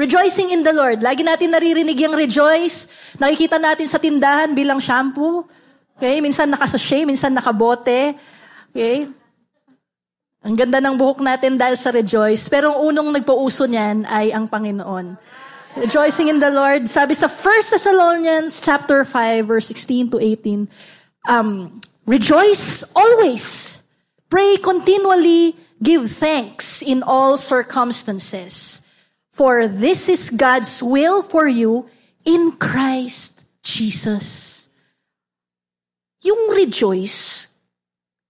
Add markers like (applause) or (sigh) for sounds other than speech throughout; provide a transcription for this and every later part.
Rejoicing in the Lord. Lagi natin naririnig yung rejoice. Nakikita natin sa tindahan bilang shampoo. Okay? Minsan nakasashay, minsan nakabote. Okay? Ang ganda ng buhok natin dahil sa rejoice. Pero ang unong nagpauso niyan ay ang Panginoon. Rejoicing in the Lord. Sabi sa 1 Thessalonians chapter 5 verse 16 to 18, um, Rejoice always. Pray continually. Give thanks in all circumstances. For this is God's will for you in Christ Jesus. Yung rejoice,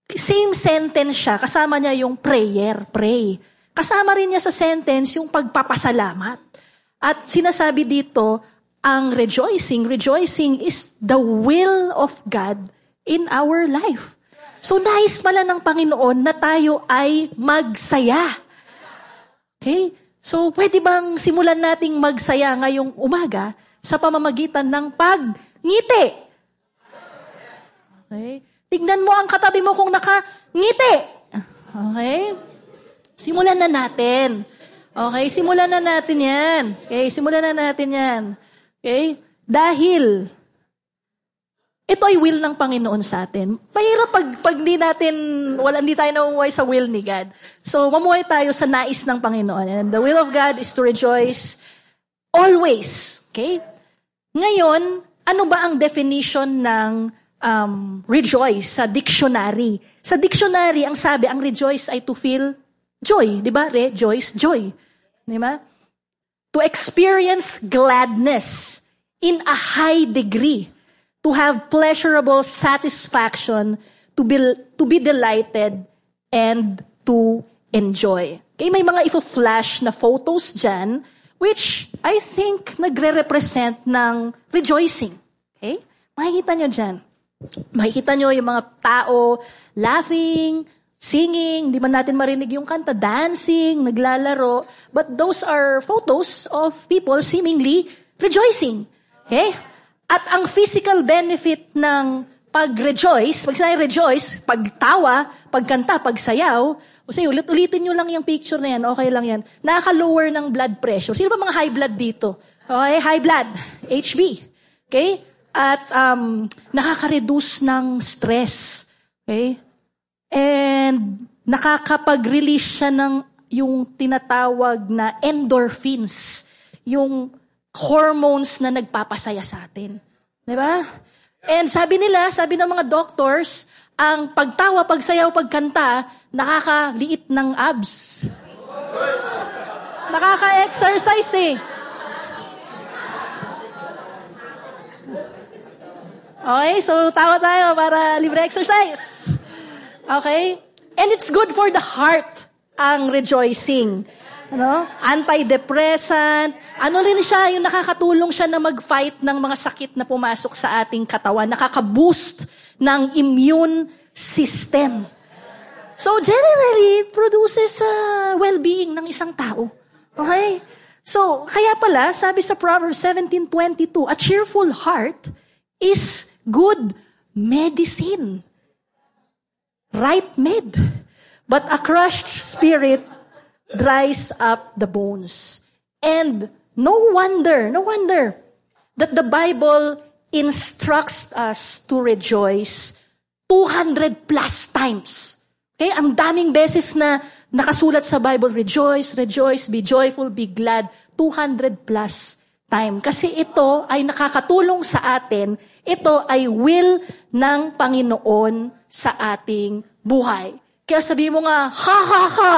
same sentence siya, kasama niya yung prayer, pray. Kasama rin niya sa sentence yung pagpapasalamat. At sinasabi dito, ang rejoicing, rejoicing is the will of God in our life. So nais pala ng Panginoon na tayo ay magsaya. Okay? So pwede bang simulan nating magsaya ngayong umaga sa pamamagitan ng pagngiti? Okay? Tignan mo ang katabi mo kung nakangiti. Okay? Simulan na natin. Okay? Simulan na natin yan. Okay? Simulan na natin yan. Okay? Dahil ito ay will ng Panginoon sa atin. Mahirap pag, pag di natin, wala, hindi tayo namumuhay sa will ni God. So, mamuhay tayo sa nais ng Panginoon. And the will of God is to rejoice always. Okay? Ngayon, ano ba ang definition ng um, rejoice sa dictionary? Sa dictionary, ang sabi, ang rejoice ay to feel joy. Di ba? Rejoice, joy. Di ba? To experience gladness in a high degree to have pleasurable satisfaction, to be, to be delighted, and to enjoy. Okay, may mga ifo-flash na photos dyan, which I think nagre-represent ng rejoicing. Okay? Makikita nyo dyan. Makikita nyo yung mga tao laughing, singing, di man natin marinig yung kanta, dancing, naglalaro. But those are photos of people seemingly rejoicing. Okay? At ang physical benefit ng pag-rejoice, pag sinabi rejoice, pagtawa, pagkanta, pagsayaw, sige, ulit-ulitin nyo lang yung picture na yan, okay lang yan. Nakaka-lower ng blood pressure. Sino ba mga high blood dito? Okay, high blood, HB. Okay? At um, nakaka-reduce ng stress. Okay? And nakakapag-release siya ng yung tinatawag na endorphins. Yung hormones na nagpapasaya sa atin. Di ba? And sabi nila, sabi ng mga doctors, ang pagtawa, pagsayaw, pagkanta, nakakaliit ng abs. Nakaka-exercise eh. Okay, so tawa tayo para libre exercise. Okay? And it's good for the heart ang rejoicing. Ano? Antidepressant. Ano rin siya, yung nakakatulong siya na mag-fight ng mga sakit na pumasok sa ating katawan. Nakaka-boost ng immune system. So generally, it produces uh, well-being ng isang tao. Okay? So, kaya pala, sabi sa Proverbs 17.22, a cheerful heart is good medicine. Right med. But a crushed spirit dries up the bones. And no wonder, no wonder that the Bible instructs us to rejoice 200 plus times. Okay? Ang daming beses na nakasulat sa Bible, rejoice, rejoice, be joyful, be glad. 200 plus time. Kasi ito ay nakakatulong sa atin. Ito ay will ng Panginoon sa ating buhay. Kaya sabi mo nga, ha ha ha,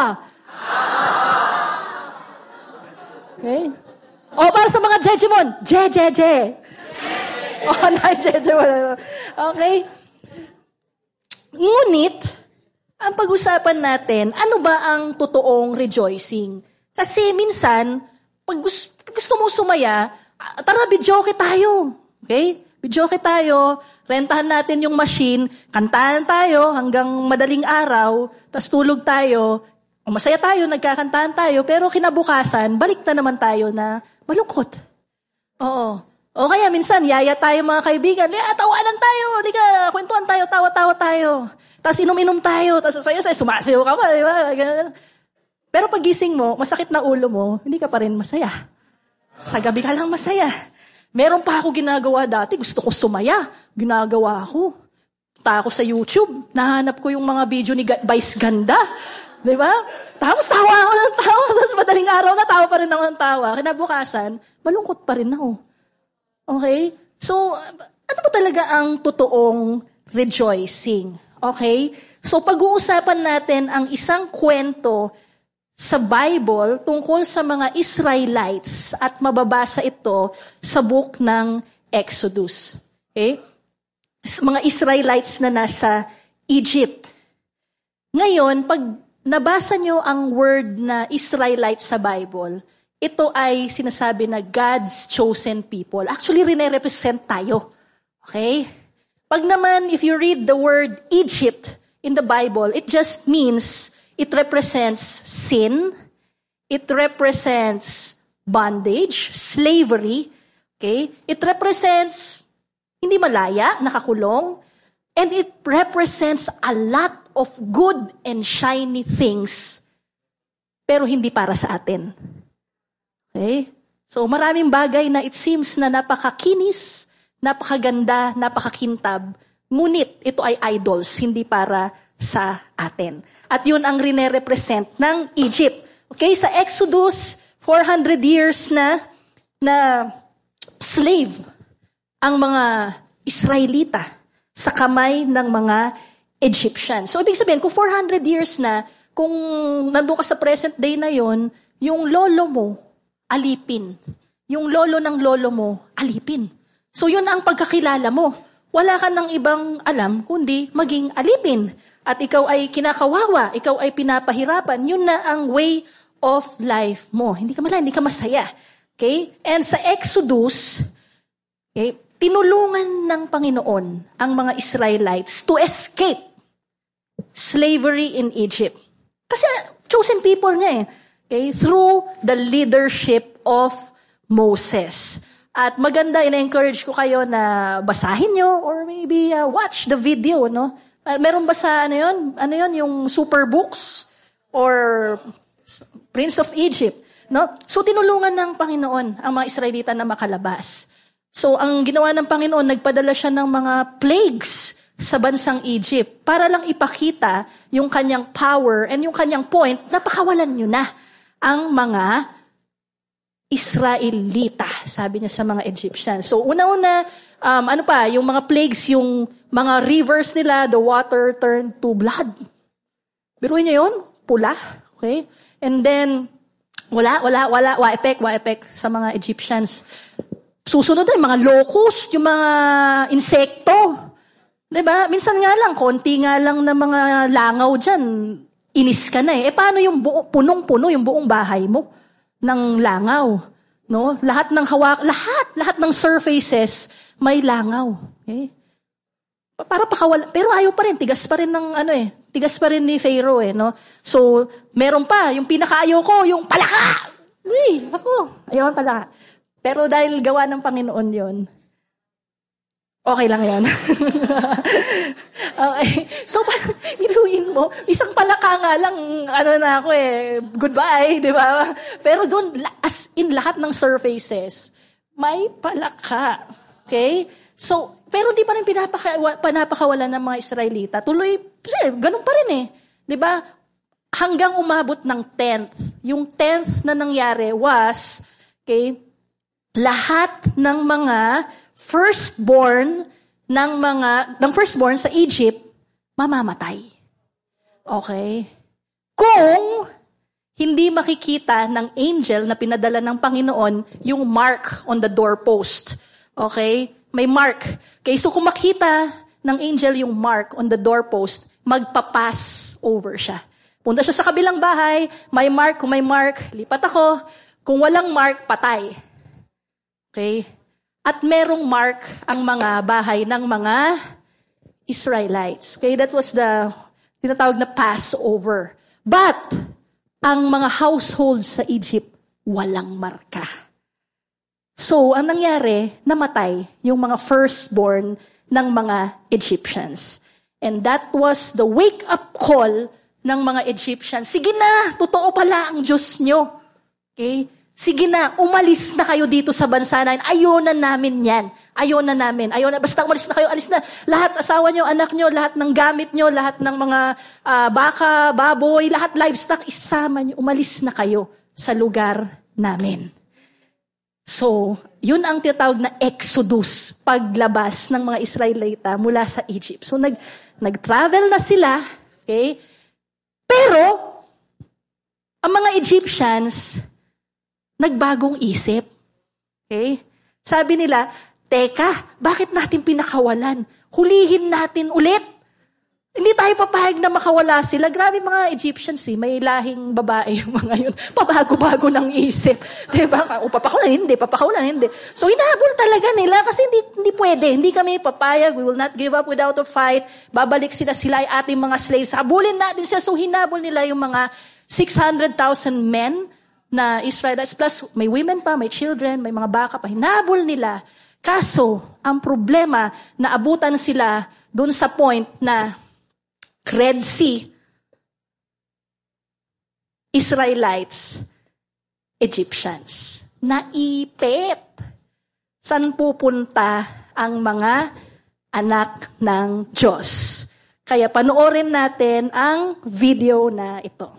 Okay? O, para sa mga Jejimon, Je, Je, Je. (laughs) O, na, Jejimon. Okay? Ngunit, ang pag-usapan natin, ano ba ang totoong rejoicing? Kasi minsan, pag gusto, pag gusto mo sumaya, tara, videoke tayo. Okay? Videoke tayo, rentahan natin yung machine, kantahan tayo hanggang madaling araw, tapos tulog tayo, o masaya tayo, nagkakantahan tayo, pero kinabukasan, balik na naman tayo na malungkot. Oo. O kaya minsan, yaya tayo mga kaibigan, eh, tawanan tayo, di ka, kwentuhan tayo, tawa-tawa tayo. Tapos inom-inom tayo, tapos sayo-sayo, sumasayo ka pa, di? Pero pagising mo, masakit na ulo mo, hindi ka pa rin masaya. Sa gabi ka lang masaya. Meron pa ako ginagawa dati. Gusto ko sumaya. Ginagawa ko. Punta ako sa YouTube. Nahanap ko yung mga video ni Vice Ganda. Di ba? Tapos tawa ako ng tawa. (laughs) Tapos madaling araw na tawa pa rin ako ng tawa. Kinabukasan, malungkot pa rin ako. Okay? So, ano ba talaga ang totoong rejoicing? Okay? So, pag-uusapan natin ang isang kwento sa Bible tungkol sa mga Israelites at mababasa ito sa book ng Exodus. Okay? Mga Israelites na nasa Egypt. Ngayon, pag nabasa nyo ang word na Israelites sa Bible, ito ay sinasabi na God's chosen people. Actually, rine-represent tayo. Okay? Pag naman, if you read the word Egypt in the Bible, it just means It represents sin. It represents bondage, slavery. Okay? It represents hindi malaya, nakakulong. And it represents a lot of good and shiny things, pero hindi para sa atin. Okay? So maraming bagay na it seems na napakakinis, napakaganda, napakakintab, ngunit ito ay idols, hindi para sa atin. At yun ang rine-represent ng Egypt. Okay, sa Exodus, 400 years na na slave ang mga Israelita sa kamay ng mga Egyptian. So, ibig sabihin, kung 400 years na, kung nandun ka sa present day na yon, yung lolo mo, alipin. Yung lolo ng lolo mo, alipin. So, yun ang pagkakilala mo. Wala ka ng ibang alam, kundi maging alipin at ikaw ay kinakawawa, ikaw ay pinapahirapan, yun na ang way of life mo. Hindi ka mala, hindi ka masaya. Okay? And sa Exodus, okay, tinulungan ng Panginoon ang mga Israelites to escape slavery in Egypt. Kasi chosen people niya eh. Okay? Through the leadership of Moses. At maganda, ina-encourage ko kayo na basahin nyo or maybe uh, watch the video, no? Meron ba sa ano yon? Ano yon yung super books or Prince of Egypt, no? So tinulungan ng Panginoon ang mga Israelita na makalabas. So ang ginawa ng Panginoon, nagpadala siya ng mga plagues sa bansang Egypt para lang ipakita yung kanyang power and yung kanyang point na pakawalan nyo na ang mga Israelita, sabi niya sa mga Egyptians. So una-una, um, ano pa, yung mga plagues, yung mga rivers nila, the water turned to blood. Biruin niyo yun? Pula. Okay? And then, wala, wala, wala, wa-epek, wa-epek sa mga Egyptians. Susunod ay mga locust, yung mga insekto. Diba? Minsan nga lang, konti nga lang na mga langaw dyan, inis ka na eh. Eh paano yung buo, punong-puno yung buong bahay mo ng langaw? No? Lahat ng hawak, lahat, lahat ng surfaces may langaw. Okay? Para pakawala. Pero ayaw pa rin. Tigas pa rin ng ano eh. Tigas pa rin ni Pharaoh eh. No? So, meron pa. Yung pinakaayaw ko, yung palaka! Uy, ako. Ayaw ang palaka. Pero dahil gawa ng Panginoon yon okay lang yan. (laughs) okay. So, parang mo, isang palaka nga lang, ano na ako eh, goodbye, di ba? Pero doon, as in lahat ng surfaces, may palaka. Okay? So, pero di pa rin pinapaka, pinapakawalan ng mga Israelita. Tuloy, ganun pa rin eh. Di ba? Hanggang umabot ng 10th. Yung 10th na nangyari was, okay, lahat ng mga firstborn ng mga, ng firstborn sa Egypt, mamamatay. Okay? Kung hindi makikita ng angel na pinadala ng Panginoon yung mark on the doorpost. Okay? May mark. Okay, so kung makita ng angel yung mark on the doorpost, magpapass over siya. Punta siya sa kabilang bahay, may mark, kung may mark, lipat ako. Kung walang mark, patay. Okay? At merong mark ang mga bahay ng mga Israelites. Okay, that was the tinatawag na Passover. But, ang mga households sa Egypt, walang marka. So, ang nangyari, namatay yung mga firstborn ng mga Egyptians. And that was the wake-up call ng mga Egyptians. Sige na, totoo pala ang Diyos nyo. Okay? Sige na, umalis na kayo dito sa bansa na Ayaw na namin yan. Ayaw na namin. Ayaw na. Basta umalis na kayo. Alis na. Lahat, asawa nyo, anak nyo, lahat ng gamit nyo, lahat ng mga uh, baka, baboy, lahat livestock, isama nyo. Umalis na kayo sa lugar namin. So, yun ang tinatawag na exodus, paglabas ng mga Israelita mula sa Egypt. So, nag, nag-travel na sila, okay? Pero, ang mga Egyptians, nagbagong isip. Okay? Sabi nila, teka, bakit natin pinakawalan? Hulihin natin ulit. Hindi tayo papayag na makawala sila. Grabe mga Egyptians eh. May lahing babae yung mga yun. Pabago-bago ng isip. (laughs) Diba? O papakawalan, hindi. Papakawalan, hindi. So hinahabol talaga nila kasi hindi, hindi pwede. Hindi kami papayag. We will not give up without a fight. Babalik sila sila ay ating mga slaves. Habulin natin sila. So hinabol nila yung mga 600,000 men na Israelites. Plus may women pa, may children, may mga baka pa. Hinabol nila. Kaso, ang problema, naabutan sila doon sa point na Red Sea, Israelites, Egyptians. Naipit. San pupunta ang mga anak ng Diyos? Kaya panoorin natin ang video na ito.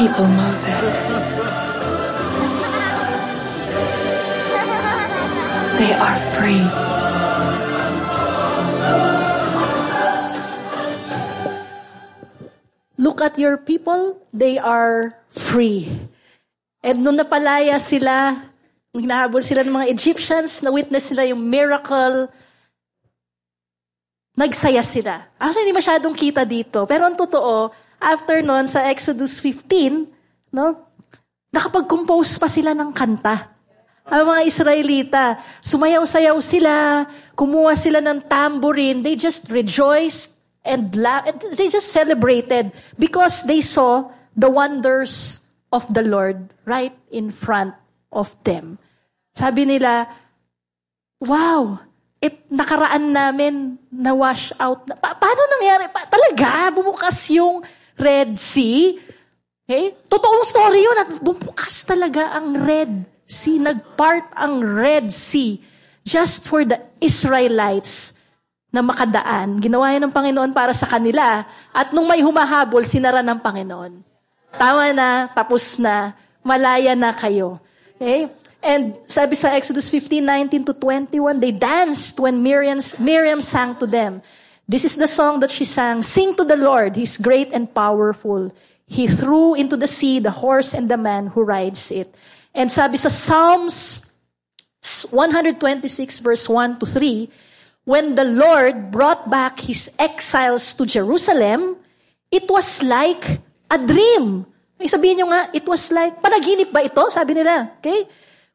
People, Moses. They are free. Look at your people, they are free. And nung napalaya sila, hinahabol sila ng mga Egyptians, na-witness nila yung miracle, nagsaya sila. Actually, hindi masyadong kita dito. Pero ang totoo, after nun, sa Exodus 15, no, nakapag-compose pa sila ng kanta. Ang mga Israelita, sumayaw-sayaw sila, kumuha sila ng tambourine, they just rejoiced and laughed. They just celebrated because they saw the wonders of the Lord right in front of them. Sabi nila, wow, it, nakaraan namin na wash out. Pa, paano nangyari? Pa, talaga, bumukas yung Red Sea. Okay? Totoong story yun. At bumukas talaga ang Red Sea. Nagpart ang Red Sea just for the Israelites na makadaan. Ginawa yan ng Panginoon para sa kanila. At nung may humahabol, sinara ng Panginoon. Tama na, tapos na, malaya na kayo. Okay? And sabi sa Exodus 15, 19 to 21, they danced when Miriam's, Miriam sang to them. This is the song that she sang. Sing to the Lord, He's great and powerful. He threw into the sea the horse and the man who rides it. And sabi sa Psalms 126 verse 1 to 3, when the Lord brought back his exiles to Jerusalem, it was like a dream. Sabihin nyo nga, it was like, panaginip ba ito? Sabi nila. Okay?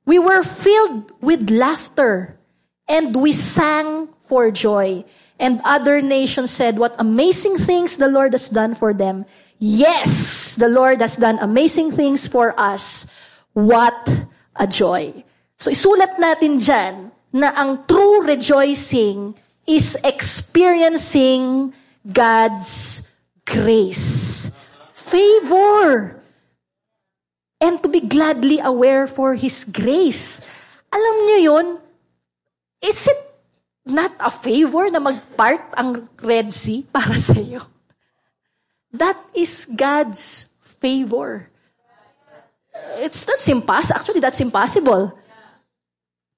We were filled with laughter and we sang for joy. And other nations said, what amazing things the Lord has done for them. Yes, the Lord has done amazing things for us. What a joy. So isulat natin dyan na ang true rejoicing is experiencing God's grace. Favor. And to be gladly aware for His grace. Alam niyo yun? Is it not a favor na mag-part ang Red Sea para sa iyo? That is God's favor. It's that's impossible. Actually, that's impossible.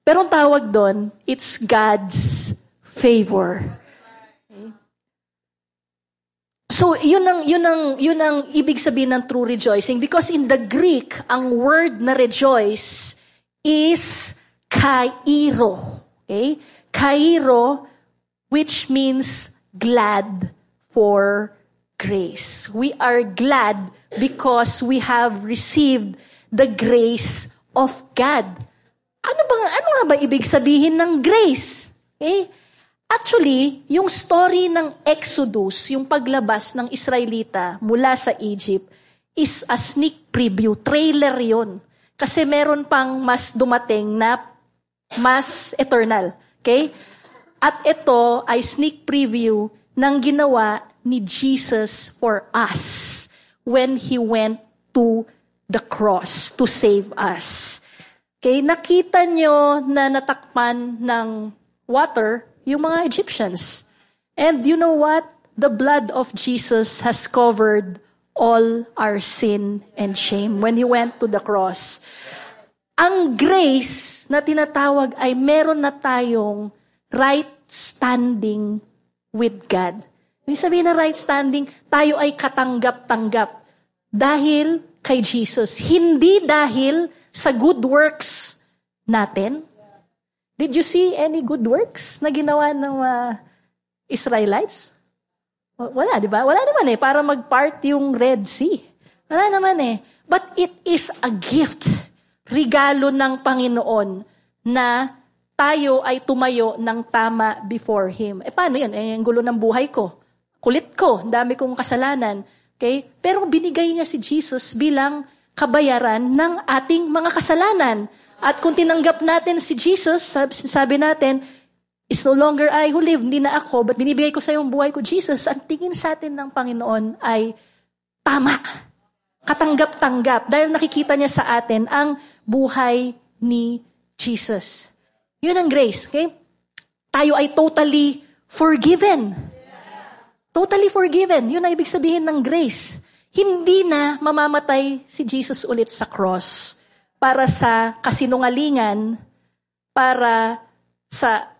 Pero ang tawag doon, it's God's favor. Okay? So, yun ang, yun, ang, yun ang ibig sabihin ng true rejoicing. Because in the Greek, ang word na rejoice is kairo. Okay? Kairo, which means glad for grace. We are glad because we have received the grace of God. Ano bang ano nga ba ibig sabihin ng grace? Okay? Actually, yung story ng Exodus, yung paglabas ng Israelita mula sa Egypt, is a sneak preview, trailer yon. Kasi meron pang mas dumating na mas eternal. Okay? At ito ay sneak preview ng ginawa ni Jesus for us when He went to the cross to save us. Okay, nakita nyo na natakpan ng water yung mga Egyptians. And you know what? The blood of Jesus has covered all our sin and shame when He went to the cross. Ang grace na tinatawag ay meron na tayong right standing with God. Ibig sabihin na right standing, tayo ay katanggap-tanggap dahil kay Jesus. Hindi dahil sa good works natin? Did you see any good works na ginawa ng uh, Israelites? Wala, di ba? Wala naman eh, para mag-part yung Red Sea. Wala naman eh. But it is a gift, regalo ng Panginoon na tayo ay tumayo ng tama before Him. Eh paano yun? Eh, ang gulo ng buhay ko. Kulit ko, dami kong kasalanan. Okay? Pero binigay niya si Jesus bilang kabayaran ng ating mga kasalanan. At kung tinanggap natin si Jesus, sabi natin, It's no longer I who live, hindi na ako, but binibigay ko sa iyo ang buhay ko, Jesus. Ang tingin sa atin ng Panginoon ay tama. Katanggap-tanggap. Dahil nakikita niya sa atin ang buhay ni Jesus. Yun ang grace, okay? Tayo ay totally forgiven. Totally forgiven. Yun ang ibig sabihin ng grace hindi na mamamatay si Jesus ulit sa cross para sa kasinungalingan, para sa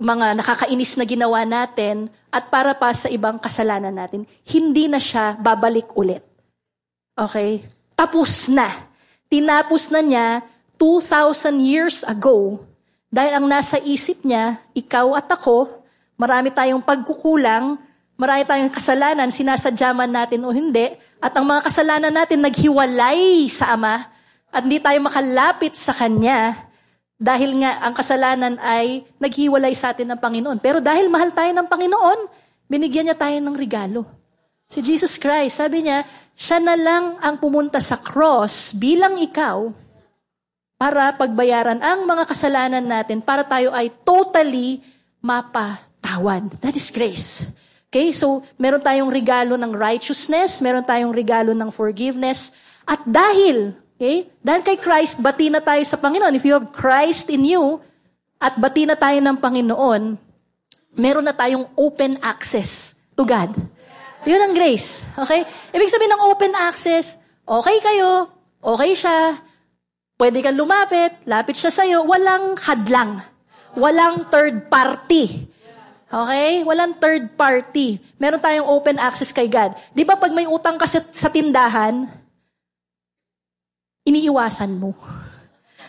mga nakakainis na ginawa natin, at para pa sa ibang kasalanan natin. Hindi na siya babalik ulit. Okay? Tapos na. Tinapos na niya 2,000 years ago. Dahil ang nasa isip niya, ikaw at ako, marami tayong pagkukulang, Marami tayong kasalanan, sinasadya man natin o hindi, at ang mga kasalanan natin naghiwalay sa Ama, at hindi tayo makalapit sa Kanya, dahil nga ang kasalanan ay naghiwalay sa atin ng Panginoon. Pero dahil mahal tayo ng Panginoon, binigyan niya tayo ng regalo. Si Jesus Christ, sabi niya, siya na lang ang pumunta sa cross bilang ikaw para pagbayaran ang mga kasalanan natin para tayo ay totally mapatawad. That is grace. Okay, so meron tayong regalo ng righteousness, meron tayong regalo ng forgiveness, at dahil, okay, dahil kay Christ, bati na tayo sa Panginoon. If you have Christ in you, at bati na tayo ng Panginoon, meron na tayong open access to God. Yun ang grace. Okay? Ibig sabihin ng open access, okay kayo, okay siya, pwede kang lumapit, lapit siya sa'yo, walang hadlang. Walang third party. Okay? Walang third party. Meron tayong open access kay God. Di ba pag may utang ka sa, sa tindahan, iniiwasan mo.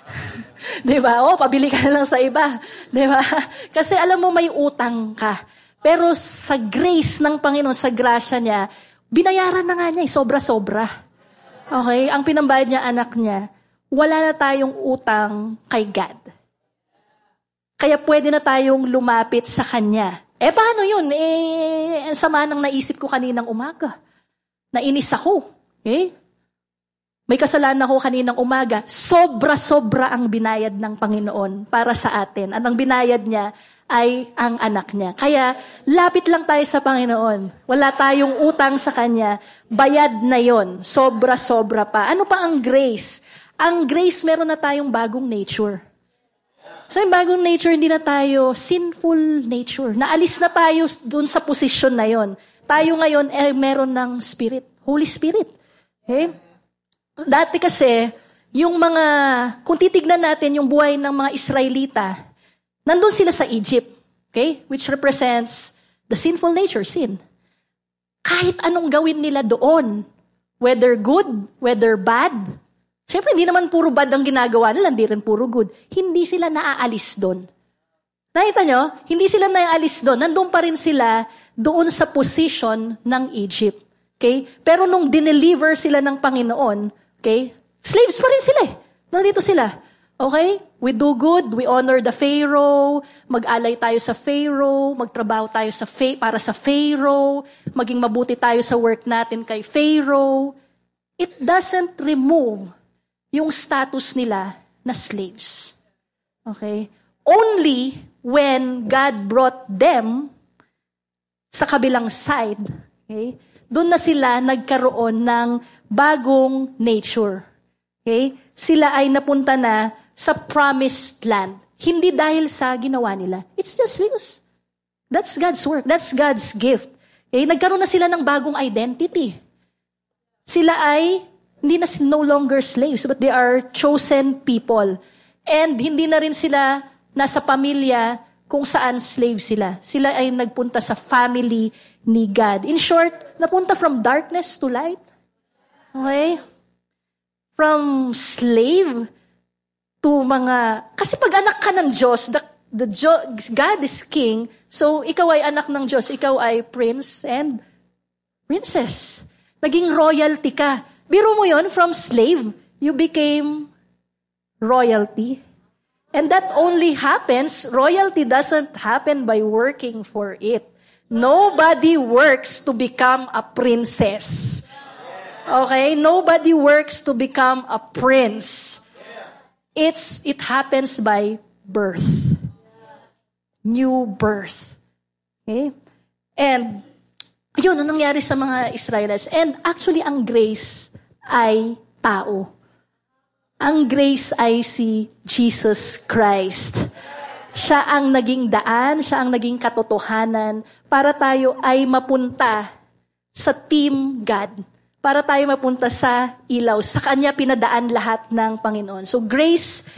(laughs) Di ba? O, pabili ka na lang sa iba. Di ba? Kasi alam mo may utang ka. Pero sa grace ng Panginoon, sa grasya niya, binayaran na nga niya, eh, sobra-sobra. Okay? Ang pinambayad niya, anak niya, wala na tayong utang kay God. Kaya pwede na tayong lumapit sa Kanya. Eh, paano yun? Eh, sama ng naisip ko kaninang umaga. Nainis ako. Eh? May kasalanan ako kaninang umaga. Sobra-sobra ang binayad ng Panginoon para sa atin. At ang binayad niya ay ang anak niya. Kaya, lapit lang tayo sa Panginoon. Wala tayong utang sa Kanya. Bayad na yon Sobra-sobra pa. Ano pa ang grace? Ang grace, meron na tayong bagong nature. So yung bagong nature, hindi na tayo sinful nature. Naalis na tayo dun sa posisyon na yon. Tayo ngayon eh meron ng Spirit, Holy Spirit. Okay? Dati kasi, yung mga, kung titignan natin yung buhay ng mga Israelita, nandun sila sa Egypt. Okay? Which represents the sinful nature, sin. Kahit anong gawin nila doon, whether good, whether bad, Siyempre, hindi naman puro bad ang ginagawa nila, hindi rin puro good. Hindi sila naaalis doon. Nakita nyo? Hindi sila naaalis doon. Nandun pa rin sila doon sa position ng Egypt. Okay? Pero nung dineliver sila ng Panginoon, okay? Slaves pa rin sila eh. Nandito sila. Okay? We do good, we honor the Pharaoh, mag-alay tayo sa Pharaoh, magtrabaho tayo sa fa- para sa Pharaoh, maging mabuti tayo sa work natin kay Pharaoh. It doesn't remove yung status nila na slaves. Okay? Only when God brought them sa kabilang side, okay, doon na sila nagkaroon ng bagong nature. Okay? Sila ay napunta na sa promised land. Hindi dahil sa ginawa nila. It's just because that's God's work. That's God's gift. Okay? Nagkaroon na sila ng bagong identity. Sila ay hindi na no longer slaves, but they are chosen people. And hindi na rin sila nasa pamilya kung saan slave sila. Sila ay nagpunta sa family ni God. In short, napunta from darkness to light. Okay? From slave to mga... Kasi pag anak ka ng Diyos, the, the God is king, so ikaw ay anak ng Diyos, ikaw ay prince and princess. Naging royalty ka. Biro mo yon from slave, you became royalty. And that only happens, royalty doesn't happen by working for it. Nobody works to become a princess. Okay? Nobody works to become a prince. It's, it happens by birth. New birth. Okay? And, yun, ang nangyari sa mga Israelites. And actually, ang grace ay tao. Ang grace ay si Jesus Christ. Siya ang naging daan, siya ang naging katotohanan para tayo ay mapunta sa team God. Para tayo mapunta sa ilaw. Sa Kanya pinadaan lahat ng Panginoon. So grace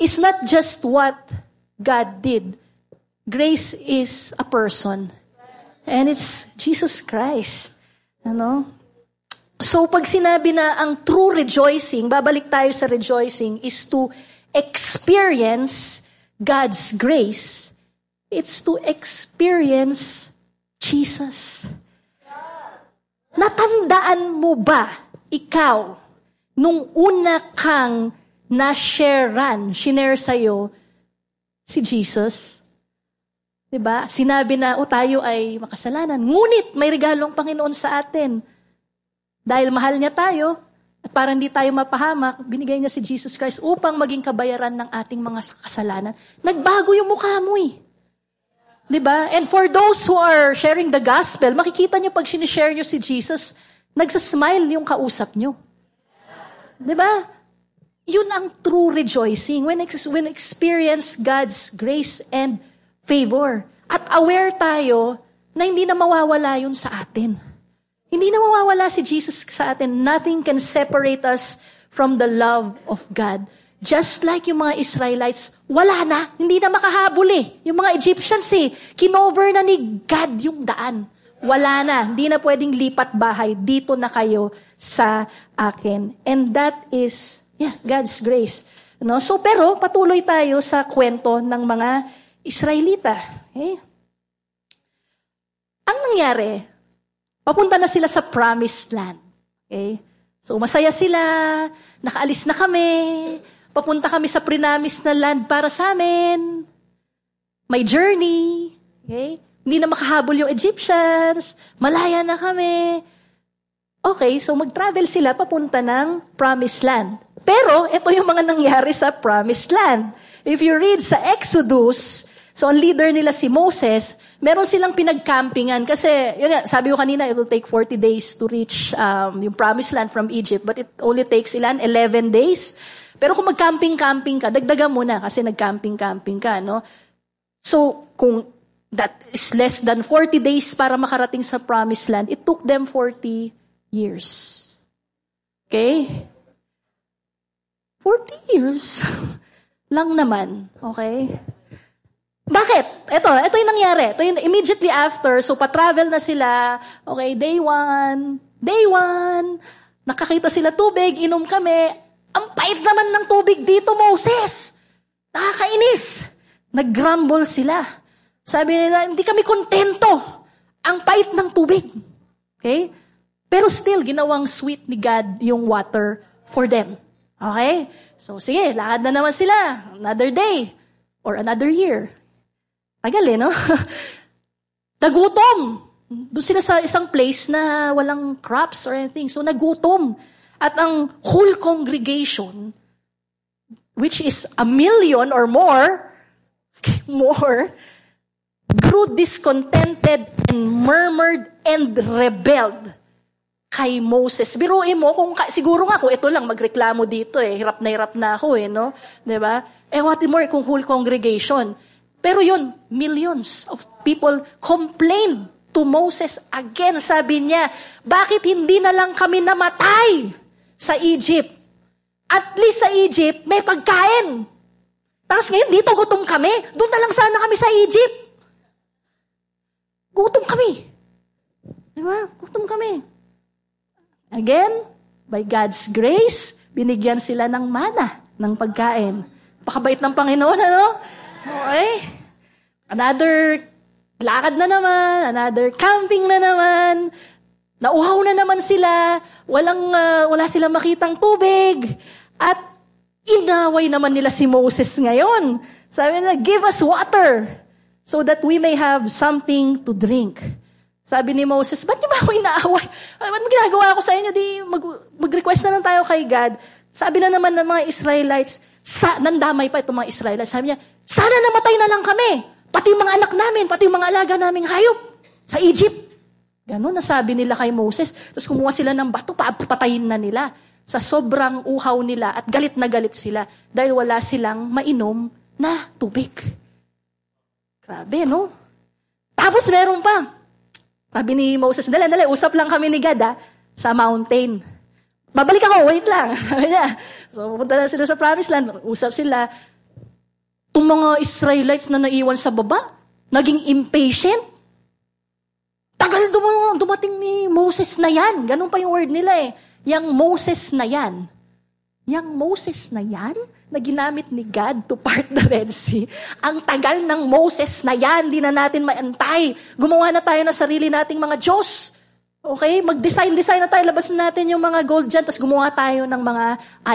is not just what God did. Grace is a person. And it's Jesus Christ. Ano? So pag sinabi na ang true rejoicing, babalik tayo sa rejoicing, is to experience God's grace. It's to experience Jesus. Natandaan mo ba, ikaw, nung una kang na-sharean, shinare sa'yo, si Jesus? Diba? Sinabi na, o tayo ay makasalanan. Ngunit may regalo ang Panginoon sa atin dahil mahal niya tayo, At para hindi tayo mapahamak, binigay niya si Jesus Christ upang maging kabayaran ng ating mga kasalanan. Nagbago yung mukha mo eh. 'Di ba? And for those who are sharing the gospel, makikita niyo pag sinishare niyo si Jesus, nagsasmile yung kausap niyo. 'Di ba? Yun ang true rejoicing when ex- when experience God's grace and favor. At aware tayo na hindi na mawawala yun sa atin. Hindi na mawawala si Jesus sa atin. Nothing can separate us from the love of God. Just like yung mga Israelites, wala na. Hindi na makahabol eh. Yung mga Egyptians eh, kinover na ni God yung daan. Wala na. Hindi na pwedeng lipat bahay. Dito na kayo sa akin. And that is, yeah, God's grace. No? So, pero patuloy tayo sa kwento ng mga Israelita. Okay? Ang nangyari, papunta na sila sa promised land. Okay? So, masaya sila, nakaalis na kami, Papunta kami sa prinamis na land para sa amin. May journey. Okay? Hindi na makahabol yung Egyptians. Malaya na kami. Okay, so mag-travel sila papunta ng promised land. Pero, ito yung mga nangyari sa promised land. If you read sa Exodus, so ang leader nila si Moses, meron silang pinagcampingan. Kasi, yun nga, sabi ko kanina, it will take 40 days to reach um, yung promised land from Egypt. But it only takes ilan? 11 days. Pero kung mag-camping-camping ka, dagdagan mo na kasi nag-camping-camping ka, no? So, kung that is less than 40 days para makarating sa promised land, it took them 40 years. Okay? 40 years (laughs) lang naman. Okay? Bakit? Ito, ito yung nangyari. Ito yung immediately after, so pa-travel na sila. Okay, day one, day one, nakakita sila tubig, inom kami, ang pait naman ng tubig dito, Moses. Nakakainis. Nag-grumble sila. Sabi nila, hindi kami kontento. Ang pait ng tubig. Okay? Pero still, ginawang sweet ni God yung water for them. Okay? So, sige, lakad na naman sila. Another day. Or another year. Tagal eh, no? (laughs) Nagutom. Doon sila sa isang place na walang crops or anything. So, nagutom. At ang whole congregation, which is a million or more, (laughs) more, grew discontented and murmured and rebelled kay Moses. Biruin mo, kung siguro nga kung ito lang magreklamo dito eh, hirap na hirap na ako eh, no? ba? Eh what more kung whole congregation. Pero yun, millions of people complained to Moses again. Sabi niya, bakit hindi na lang kami namatay? Sa Egypt. At least sa Egypt, may pagkain. Tapos ngayon, dito gutom kami. Doon na lang sana kami sa Egypt. Gutom kami. Di ba? Gutom kami. Again, by God's grace, binigyan sila ng mana, ng pagkain. Pakabait ng Panginoon, ano? Okay. Another lakad na naman, another camping na naman, Nauhaw na naman sila, walang, uh, wala silang makitang tubig. At inaway naman nila si Moses ngayon. Sabi nila, give us water so that we may have something to drink. Sabi ni Moses, ba't niyo ba ako inaaway? Ba't ginagawa ako sa inyo? Di mag, mag-request na lang tayo kay God. Sabi na naman ng mga Israelites, sa, nandamay pa itong mga Israelites. Sabi niya, sana namatay na lang kami. Pati yung mga anak namin, pati yung mga alaga naming hayop sa Egypt. Ganon nasabi nila kay Moses. Tapos kumuha sila ng bato, papatayin na nila. Sa sobrang uhaw nila at galit na galit sila dahil wala silang mainom na tubig. Grabe, no? Tapos meron pa. Sabi ni Moses, dali, dali, usap lang kami ni God, ha, sa mountain. Babalik ako, wait lang. (laughs) Sabi. So, pupunta na sila sa promised land. Usap sila. Itong mga Israelites na naiwan sa baba, naging impatient Tagal dum- dumating ni Moses na yan. Ganun pa yung word nila eh. Yang Moses na yan. Yang Moses na yan na ginamit ni God to part the Red Sea. Ang tagal ng Moses na yan, di na natin maantay. Gumawa na tayo ng sarili nating mga Diyos. Okay? Mag-design-design na tayo. Labas na natin yung mga gold dyan, tapos gumawa tayo ng mga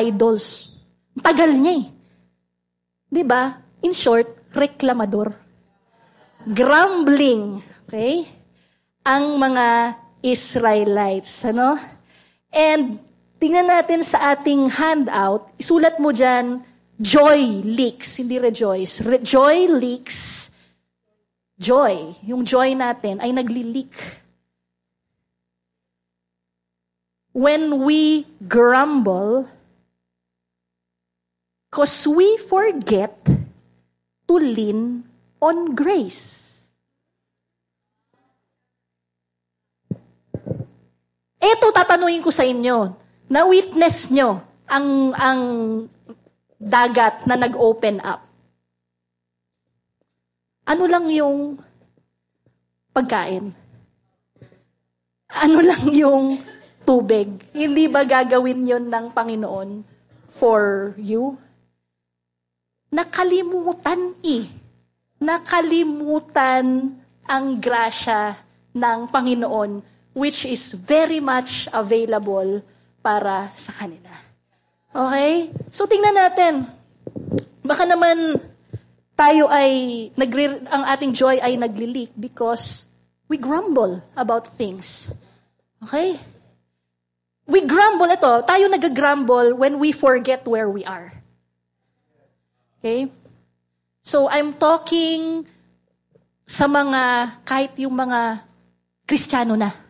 idols. Ang tagal niya eh. Ba? In short, reklamador. Grumbling. Okay? Ang mga Israelites. Ano? And tingnan natin sa ating handout, isulat mo dyan, joy leaks, hindi rejoice. Re- joy leaks, joy, yung joy natin ay nagli-leak. When we grumble, because we forget to lean on grace. Ito tatanungin ko sa inyo. Na-witness nyo ang, ang dagat na nag-open up. Ano lang yung pagkain? Ano lang yung tubig? Hindi ba gagawin yon ng Panginoon for you? Nakalimutan eh. Nakalimutan ang grasya ng Panginoon which is very much available para sa kanila. Okay? So tingnan natin. Baka naman tayo ay nagre, ang ating joy ay naglilik because we grumble about things. Okay? We grumble ito, tayo nag-grumble when we forget where we are. Okay? So I'm talking sa mga kahit yung mga Kristiyano na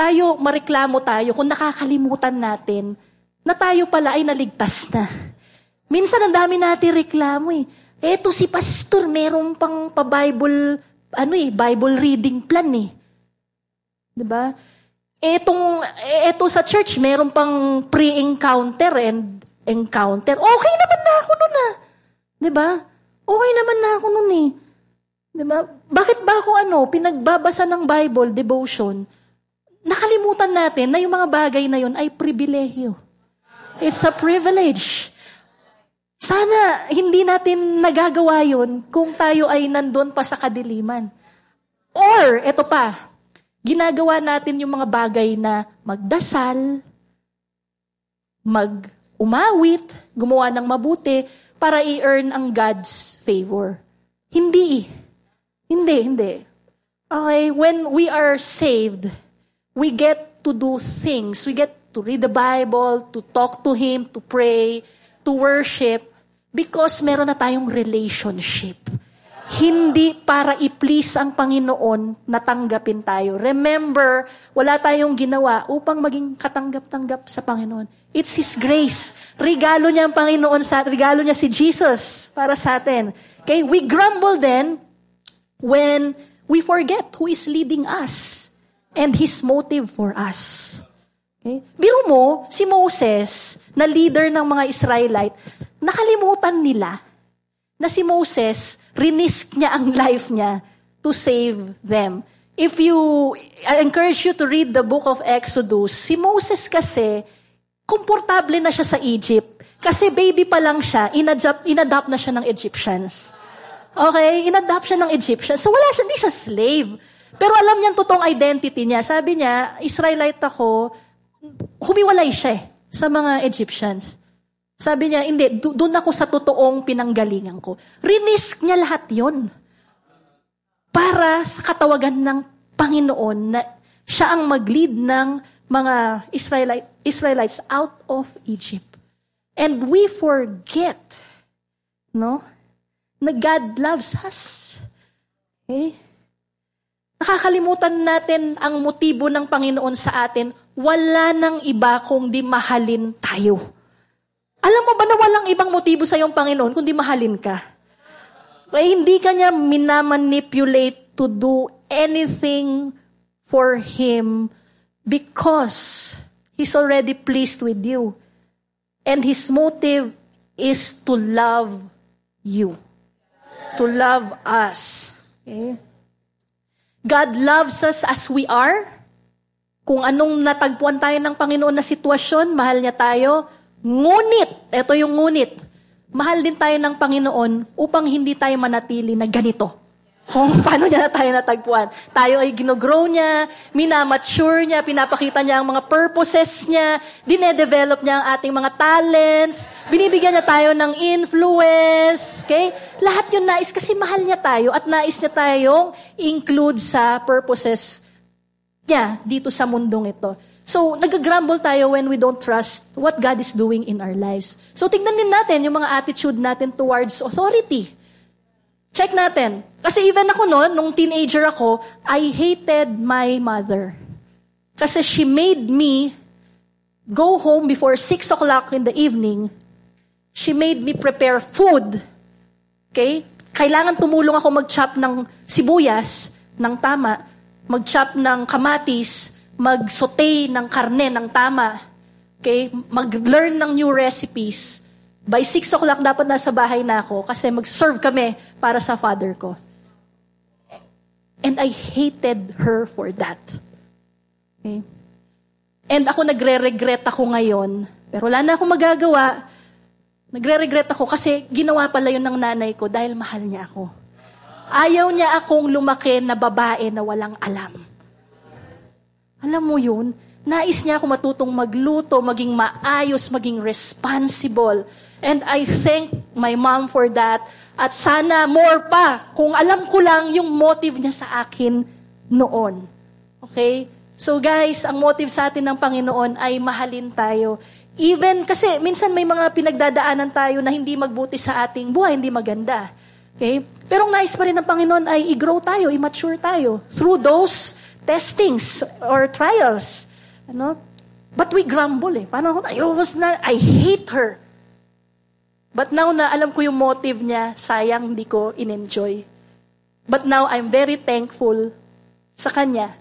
tayo, mareklamo tayo kung nakakalimutan natin na tayo pala ay naligtas na. Minsan ang dami natin reklamo eh. Eto si pastor, meron pang pa-Bible, ano eh, Bible reading plan eh. ba? Etong eto sa church, meron pang pre-encounter and encounter. Okay naman na ako noon ah. ba? Okay naman na ako noon eh. 'Di ba? Bakit ba ako ano, pinagbabasa ng Bible devotion? Nakalimutan natin na yung mga bagay na yun ay pribilehyo. It's a privilege. Sana hindi natin nagagawa yun kung tayo ay nandun pa sa kadiliman. Or, eto pa, ginagawa natin yung mga bagay na magdasal, mag-umawit, gumawa ng mabuti, para i-earn ang God's favor. Hindi. Hindi, hindi. Okay, when we are saved, we get to do things. We get to read the Bible, to talk to Him, to pray, to worship, because meron na tayong relationship. Hindi para i-please ang Panginoon na tanggapin tayo. Remember, wala tayong ginawa upang maging katanggap-tanggap sa Panginoon. It's His grace. Regalo niya ang Panginoon sa regalo niya si Jesus para sa atin. Okay, we grumble then when we forget who is leading us and His motive for us. Okay? Biro mo, si Moses, na leader ng mga Israelite, nakalimutan nila na si Moses, rinisk niya ang life niya to save them. If you, I encourage you to read the book of Exodus, si Moses kasi, komportable na siya sa Egypt. Kasi baby pa lang siya, inadapt, inadapt na siya ng Egyptians. Okay? Inadapt siya ng Egyptians. So wala siya, hindi siya slave. Pero alam niya totoong identity niya. Sabi niya, Israelite ako, humiwalay siya eh, sa mga Egyptians. Sabi niya, hindi, doon ako sa totoong pinanggalingan ko. Rinisk niya lahat yon para sa katawagan ng Panginoon na siya ang mag-lead ng mga Israelite, Israelites out of Egypt. And we forget, no, na God loves us. Okay? Nakakalimutan natin ang motibo ng Panginoon sa atin. Wala nang iba kung di mahalin tayo. Alam mo ba na walang ibang motibo sa iyong Panginoon kundi mahalin ka? Kaya hindi ka niya minamanipulate to do anything for Him because He's already pleased with you. And His motive is to love you. To love us. Okay? God loves us as we are. Kung anong natagpuan tayo ng Panginoon na sitwasyon, mahal niya tayo. Ngunit, ito yung ngunit, mahal din tayo ng Panginoon upang hindi tayo manatili na ganito kung (laughs) paano niya na tayo natagpuan. Tayo ay ginogrow niya, minamature niya, pinapakita niya ang mga purposes niya, dinedevelop niya ang ating mga talents, binibigyan niya tayo ng influence, okay? Lahat yun nais kasi mahal niya tayo at nais niya tayong include sa purposes niya dito sa mundong ito. So, nag-grumble tayo when we don't trust what God is doing in our lives. So, tingnan din natin yung mga attitude natin towards authority. Check natin. Kasi even ako noon, nung teenager ako, I hated my mother. Kasi she made me go home before 6 o'clock in the evening. She made me prepare food. Okay? Kailangan tumulong ako mag-chop ng sibuyas ng tama, mag-chop ng kamatis, mag-saute ng karne ng tama. Okay? Mag-learn ng new recipes. By 6 o'clock dapat nasa bahay na ako kasi mag-serve kami para sa father ko. And I hated her for that. Okay? And ako nagre-regret ako ngayon. Pero wala na akong magagawa. Nagre-regret ako kasi ginawa pala yun ng nanay ko dahil mahal niya ako. Ayaw niya akong lumaki na babae na walang alam. Alam mo yun? Nais niya ako matutong magluto, maging maayos, maging responsible. And I thank my mom for that. At sana more pa, kung alam ko lang yung motive niya sa akin noon. Okay? So guys, ang motive sa atin ng Panginoon ay mahalin tayo. Even, kasi minsan may mga pinagdadaanan tayo na hindi magbuti sa ating buhay, hindi maganda. Okay? Pero ang nais pa rin ng Panginoon ay i-grow tayo, i-mature tayo. Through those testings or trials. Ano? But we grumble eh. Paano ako? Ayos na, I hate her. But now na alam ko yung motive niya, sayang hindi ko in-enjoy. But now I'm very thankful sa kanya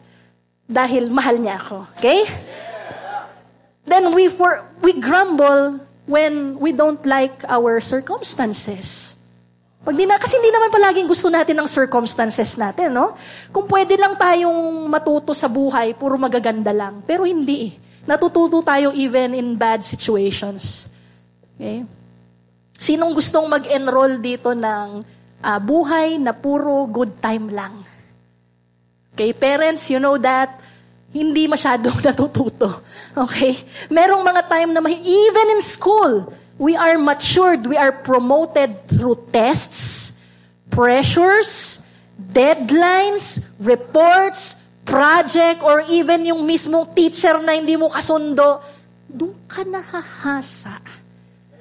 dahil mahal niya ako. Okay? Then we for we grumble when we don't like our circumstances. Pag di na, kasi hindi naman palaging gusto natin ng circumstances natin, no? Kung pwede lang tayong matuto sa buhay, puro magaganda lang. Pero hindi eh. Natututo tayo even in bad situations. Okay? Sinong gustong mag-enroll dito ng uh, buhay na puro good time lang? Okay, parents, you know that hindi masyadong (laughs) natututo. Okay? Merong mga time na even in school, we are matured, we are promoted through tests, pressures, deadlines, reports, project, or even yung mismong teacher na hindi mo kasundo, doon ka nahahasa.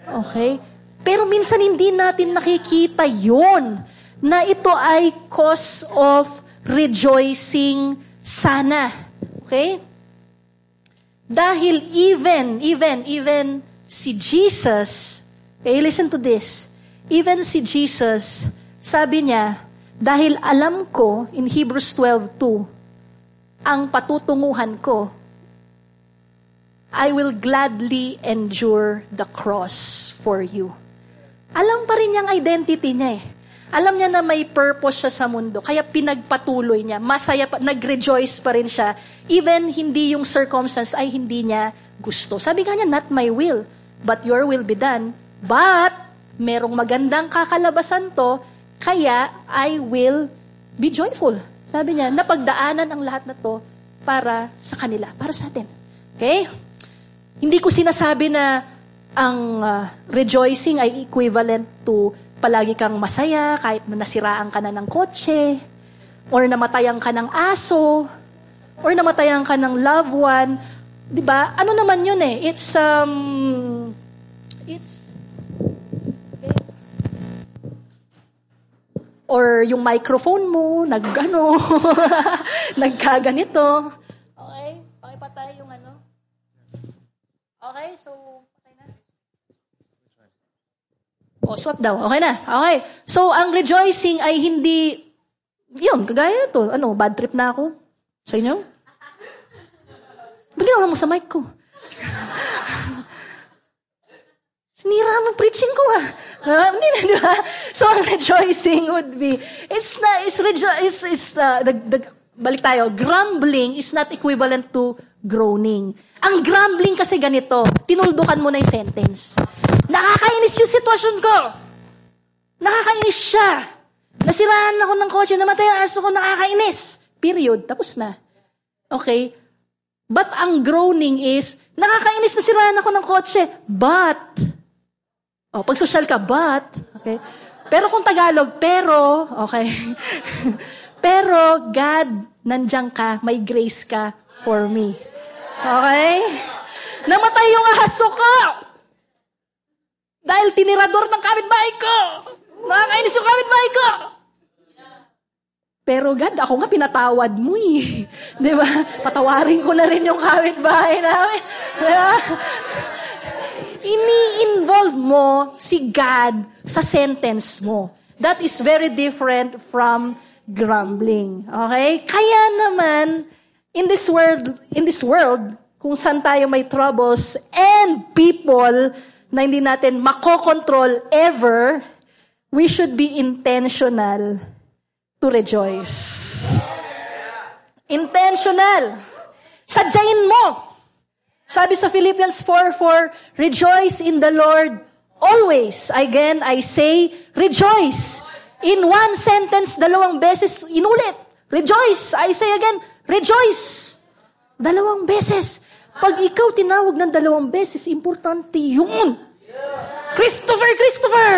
Okay? Pero minsan hindi natin nakikita yon na ito ay cause of rejoicing sana. Okay? Dahil even, even, even si Jesus, okay, listen to this. Even si Jesus, sabi niya, dahil alam ko, in Hebrews 12.2, ang patutunguhan ko, I will gladly endure the cross for you. Alam pa rin niyang identity niya eh. Alam niya na may purpose siya sa mundo, kaya pinagpatuloy niya. Masaya pa, nag-rejoice pa rin siya. Even hindi yung circumstance ay hindi niya gusto. Sabi nga niya, not my will, but your will be done. But, merong magandang kakalabasan to, kaya I will be joyful. Sabi niya, napagdaanan ang lahat na to para sa kanila, para sa atin. Okay? Hindi ko sinasabi na ang uh, rejoicing ay equivalent to palagi kang masaya kahit na nasiraan ka na ng kotse, or namatayan ka ng aso, or namatayan ka ng loved one, 'Di ba? Ano naman 'yun eh? It's um it's or yung microphone mo, nagano, (laughs) nagkaganito. Okay? Pakipatay yung ano. Okay, so, patay na. O, oh, swap daw. Okay na. Okay. So, ang rejoicing ay hindi, yun, kagaya ito. Ano, bad trip na ako? Sa inyo? Ba't mo sa mic ko? (laughs) Sinira mo preaching ko ah. Uh, hindi na, di ba? So, ang rejoicing would be, it's not, it's, rejo- it's, it's uh, the, the, balik tayo, grumbling is not equivalent to groaning. Ang grumbling kasi ganito, tinuldukan mo na yung sentence. Nakakainis yung sitwasyon ko. Nakakainis siya. Nasiraan ako ng kotse, namatay ang aso ko, nakakainis. Period. Tapos na. Okay? But ang groaning is, nakakainis na siraan ako ng kotse, but, oh, pag social ka, but, okay? Pero kung Tagalog, pero, okay? (laughs) pero, God, nandiyan ka, may grace ka for me. Okay? Namatay yung ahaso ko. Dahil tinirador ng kapitbahay ko. Nakakainis yung kapitbahay ko. Pero God, ako nga pinatawad mo eh. (laughs) Di ba? Patawarin ko na rin yung kapitbahay namin. Di ba? Ini-involve mo si God sa sentence mo. That is very different from grumbling. Okay? Kaya naman, in this world, in this world, kung saan tayo may troubles and people na hindi natin makokontrol ever, we should be intentional to rejoice. Intentional. Sadyain mo. Sabi sa Philippians 4:4, rejoice in the Lord always. Again, I say, rejoice. In one sentence, dalawang beses inulit. Rejoice. I say again, rejoice. Dalawang beses. Pag ikaw tinawag ng dalawang beses, importante yun. Christopher, Christopher!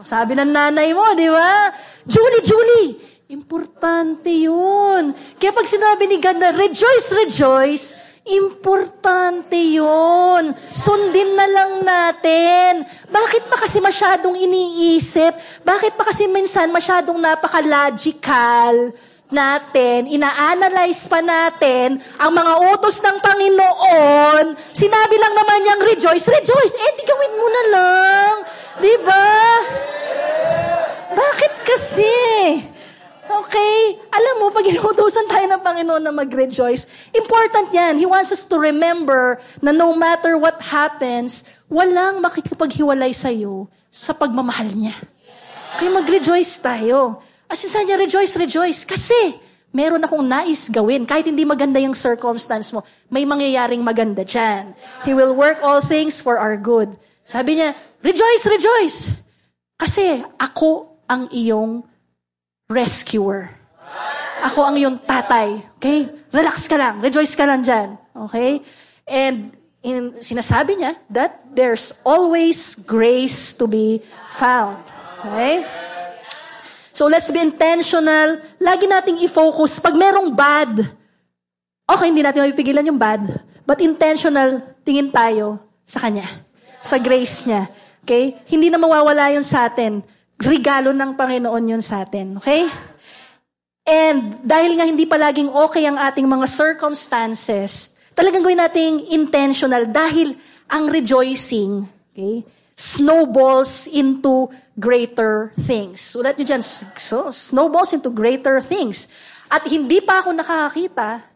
Sabi ng nanay mo, di ba? Julie, Julie! Importante yun. Kaya pag sinabi ni God na rejoice, rejoice, importante yun. Sundin na lang natin. Bakit pa kasi masyadong iniisip? Bakit pa kasi minsan masyadong napaka-logical? Natin, ina-analyze pa natin ang mga utos ng Panginoon, sinabi lang naman niyang rejoice, rejoice, eh di gawin mo na lang. Di ba? Bakit kasi? Okay? Alam mo, pag inutusan tayo ng Panginoon na mag-rejoice, important yan. He wants us to remember na no matter what happens, walang makikipaghiwalay sa'yo sa pagmamahal niya. Kaya mag-rejoice tayo. As in, niya, rejoice, rejoice. Kasi, meron akong nais gawin. Kahit hindi maganda yung circumstance mo, may mangyayaring maganda dyan. He will work all things for our good. Sabi niya, rejoice, rejoice. Kasi ako ang iyong rescuer. Ako ang iyong tatay. Okay? Relax ka lang. Rejoice ka lang dyan. Okay? And in, sinasabi niya that there's always grace to be found. Okay? So let's be intentional. Lagi nating i-focus. Pag merong bad, okay, hindi natin mapipigilan yung bad. But intentional, tingin tayo sa Kanya. Sa grace niya. Okay? Hindi na mawawala yun sa atin. Regalo ng Panginoon yun sa atin. Okay? And dahil nga hindi palaging okay ang ating mga circumstances, talagang gawin nating intentional dahil ang rejoicing, okay, snowballs into greater things. Sulat nyo dyan, so, snowballs into greater things. At hindi pa ako nakakakita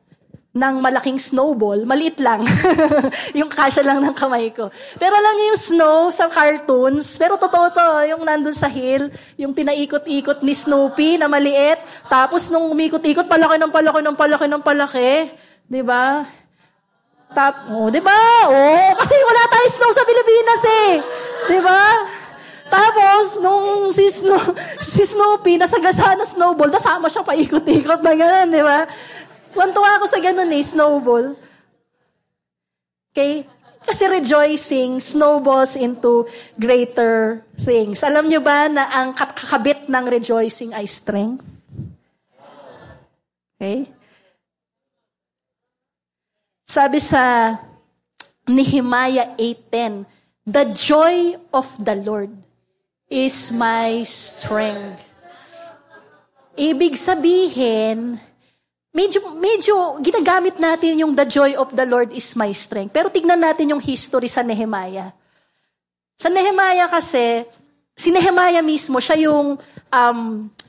ng malaking snowball, maliit lang. (laughs) yung kasya lang ng kamay ko. Pero alam niyo yung snow sa cartoons, pero totoo to, yung nandun sa hill, yung pinaikot-ikot ni Snoopy na maliit, tapos nung umikot-ikot, palaki ng palaki ng palaki ng palaki. Di ba? Tap, oh, di ba? Oh, kasi wala tayong snow sa Pilipinas eh. Di ba? Tapos, nung si, Snow, (laughs) si Snoopy, nasagasa na snowball, nasama siya paikot-ikot na gano'n, di ba? Kwantuwa ako sa gano'n eh, snowball. Okay? Kasi rejoicing snowballs into greater things. Alam nyo ba na ang kakabit ng rejoicing ay strength? Okay? Sabi sa Nehemiah 8.10, The joy of the Lord is my strength. Ibig sabihin, medyo, medyo ginagamit natin yung the joy of the Lord is my strength. Pero tignan natin yung history sa Nehemiah. Sa Nehemiah kasi, si Nehemiah mismo, siya yung um,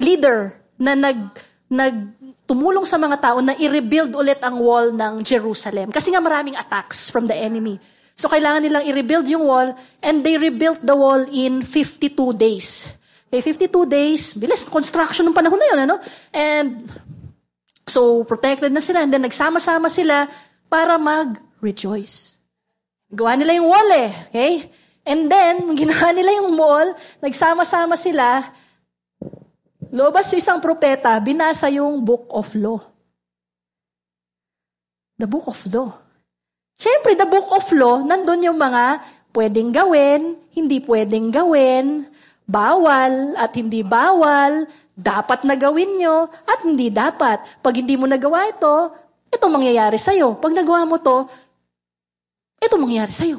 leader na nag, nag tumulong sa mga tao na i-rebuild ulit ang wall ng Jerusalem. Kasi nga maraming attacks from the enemy. So kailangan nilang i-rebuild yung wall and they rebuilt the wall in 52 days. Okay, 52 days, bilis construction ng panahon na yun, ano? And so protected na sila and then nagsama-sama sila para mag-rejoice. Gawa nila yung wall eh, okay? And then, (laughs) ginawa nila yung wall, nagsama-sama sila, lobas isang propeta, binasa yung book of law. The book of law. Siyempre, the book of law, nandun yung mga pwedeng gawin, hindi pwedeng gawin, bawal at hindi bawal, dapat na gawin nyo at hindi dapat. Pag hindi mo nagawa ito, ito mangyayari sa'yo. Pag nagawa mo to, ito mangyayari sa'yo.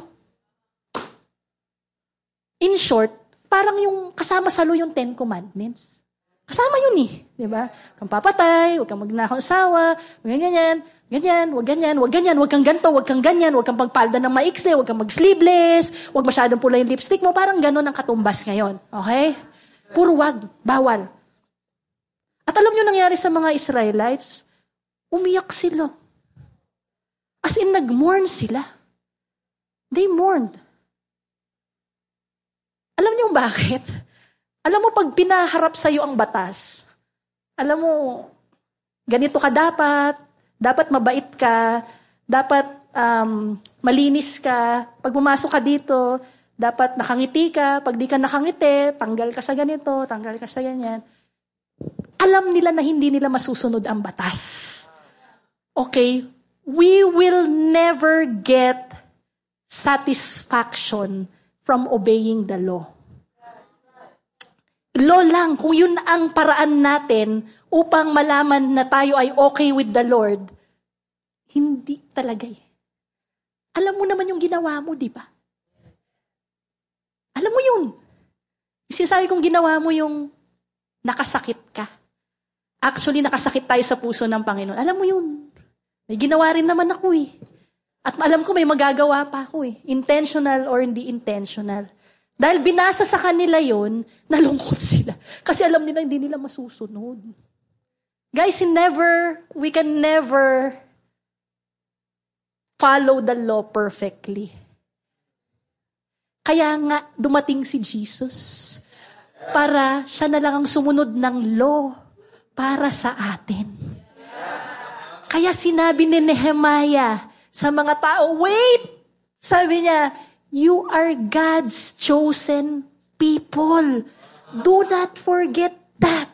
In short, parang yung kasama sa law yung Ten Commandments. Kasama yun eh. Di ba? Kang papatay, huwag kang magnakaw asawa, huwag ganyan, ganyan, huwag ganyan, huwag ganyan, huwag kang ganto, huwag kang ganyan, huwag kang pagpalda ng maiksi, huwag kang mag-sleeveless, huwag masyadong pula yung lipstick mo. Parang gano'n ang katumbas ngayon. Okay? Puro wag, bawal. At alam nyo nangyari sa mga Israelites? Umiyak sila. As in, nag-mourn sila. They mourned. Alam niyo bakit? Alam mo, pag pinaharap sa'yo ang batas, alam mo, ganito ka dapat, dapat mabait ka, dapat um, malinis ka, pag pumasok ka dito, dapat nakangiti ka, pag di ka nakangiti, tanggal ka sa ganito, tanggal ka sa ganyan. Alam nila na hindi nila masusunod ang batas. Okay? We will never get satisfaction from obeying the law. Law lang, kung yun ang paraan natin upang malaman na tayo ay okay with the Lord, hindi talaga eh. Alam mo naman yung ginawa mo, di ba? Alam mo yun. Sinasabi kong ginawa mo yung nakasakit ka. Actually, nakasakit tayo sa puso ng Panginoon. Alam mo yun. May ginawa rin naman ako eh. At alam ko may magagawa pa ako eh. Intentional or hindi intentional. Dahil binasa sa kanila yon, (laughs) nalungkot sila. Kasi alam nila hindi nila masusunod. Guys, never, we can never follow the law perfectly. Kaya nga, dumating si Jesus para siya na lang ang sumunod ng law para sa atin. Kaya sinabi ni Nehemiah sa mga tao, wait! Sabi niya, You are God's chosen people. Do not forget that.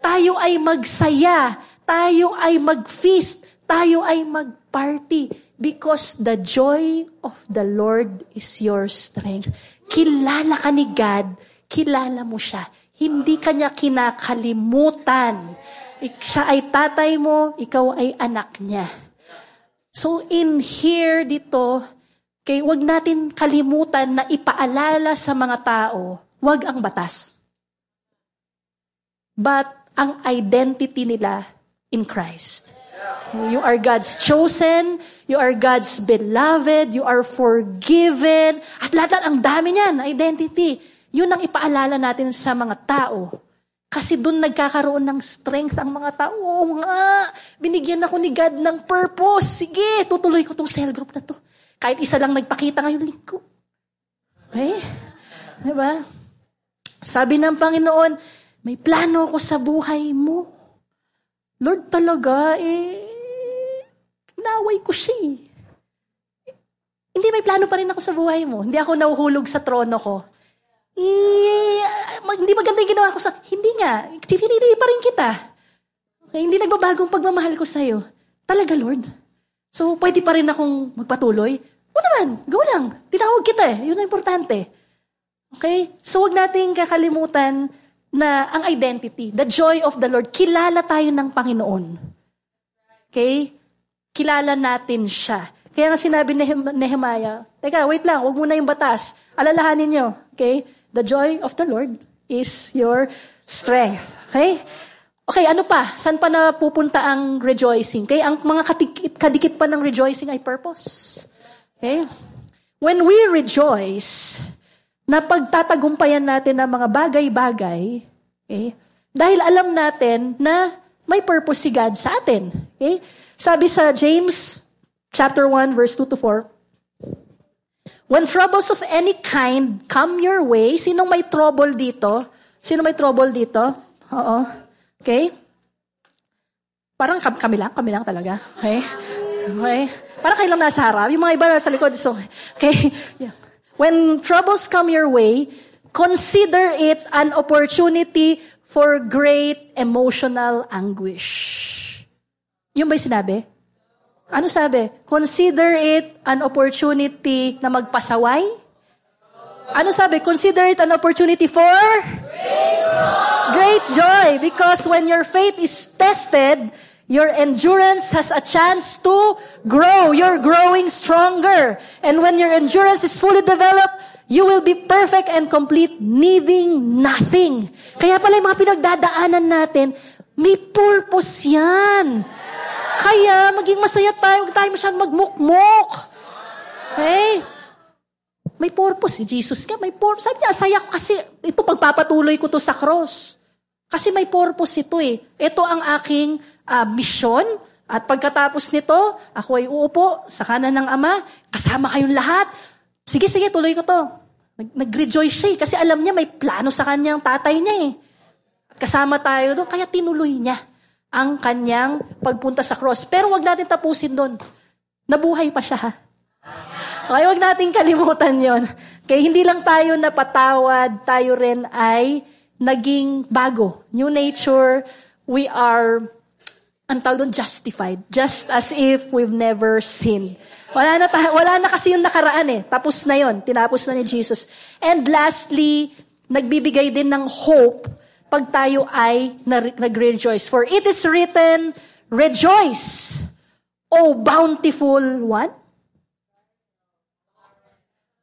Tayo ay magsaya. Tayo ay mag-feast. Tayo ay mag-party. Because the joy of the Lord is your strength. Kilala ka ni God. Kilala mo siya. Hindi kanya kinakalimutan. Siya ay tatay mo, ikaw ay anak niya. So in here dito, kaya wag natin kalimutan na ipaalala sa mga tao, wag ang batas. But ang identity nila in Christ. You are God's chosen, you are God's beloved, you are forgiven, at lahat ang dami niyan, identity. Yun ang ipaalala natin sa mga tao. Kasi doon nagkakaroon ng strength ang mga tao. Oo nga, binigyan ako ni God ng purpose. Sige, tutuloy ko tong cell group na to. Kahit isa lang nagpakita ngayong linggo. Okay? Diba? Sabi ng Panginoon, may plano ako sa buhay mo. Lord talaga, eh, naway ko siya eh. Hindi, may plano pa rin ako sa buhay mo. Hindi ako nahuhulog sa trono ko. Eh, mag, hindi maganda yung ginawa ko sa... Hindi nga. Sinili pa rin kita. Okay, hindi nagbabagong pagmamahal ko sa'yo. Talaga, Lord. So, pwede pa rin akong magpatuloy. O naman, go lang. Tinawag kita eh. Yun ang importante. Okay? So, wag nating kakalimutan na ang identity, the joy of the Lord, kilala tayo ng Panginoon. Okay? Kilala natin siya. Kaya nga sinabi ni Nehemiah, teka, wait lang, wag muna yung batas. Alalahanin nyo, okay? The joy of the Lord is your strength. Okay? Okay, ano pa? Saan pa napupunta ang rejoicing? Okay, ang mga kadikit, kadikit pa ng rejoicing ay purpose. Okay? When we rejoice, na pagtatagumpayan natin ang mga bagay-bagay, okay? dahil alam natin na may purpose si God sa atin. Okay? Sabi sa James chapter 1 verse 2 to 4, When troubles of any kind come your way, sinong may trouble dito? Sino may trouble dito? Oo. Okay? Parang kami lang, kami lang talaga. Okay? Okay? Para kayo lang nasa harap. Yung mga iba nasa likod. So, okay? Yeah. When troubles come your way, consider it an opportunity for great emotional anguish. Yung ba yung sinabi? Ano sabi? Consider it an opportunity na magpasaway? Ano sabi? Consider it an opportunity for? Great joy. Great joy. Because when your faith is tested, Your endurance has a chance to grow. You're growing stronger. And when your endurance is fully developed, you will be perfect and complete, needing nothing. Kaya pala yung mga pinagdadaanan natin, may purpose yan. Kaya maging masaya tayo, huwag tayo masyadong magmukmok. Okay? May purpose si Jesus nga, may purpose. Sabi niya, saya ko kasi ito pagpapatuloy ko to sa cross. Kasi may purpose ito eh. Ito ang aking uh, mission. At pagkatapos nito, ako ay uupo sa kanan ng Ama, kasama kayong lahat. Sige, sige, tuloy ko to. Nag- siya eh, kasi alam niya may plano sa kanyang tatay niya eh. Kasama tayo doon, kaya tinuloy niya ang kanyang pagpunta sa cross. Pero wag natin tapusin doon. Nabuhay pa siya ha. Okay, wag natin kalimutan yon. Kaya hindi lang tayo napatawad, tayo rin ay naging bago. New nature, we are, ang tawag doon, justified. Just as if we've never sinned. Wala na, wala na kasi yung nakaraan eh. Tapos na yon, tinapos na ni Jesus. And lastly, nagbibigay din ng hope pag tayo ay nag-rejoice. For it is written, Rejoice, O bountiful one.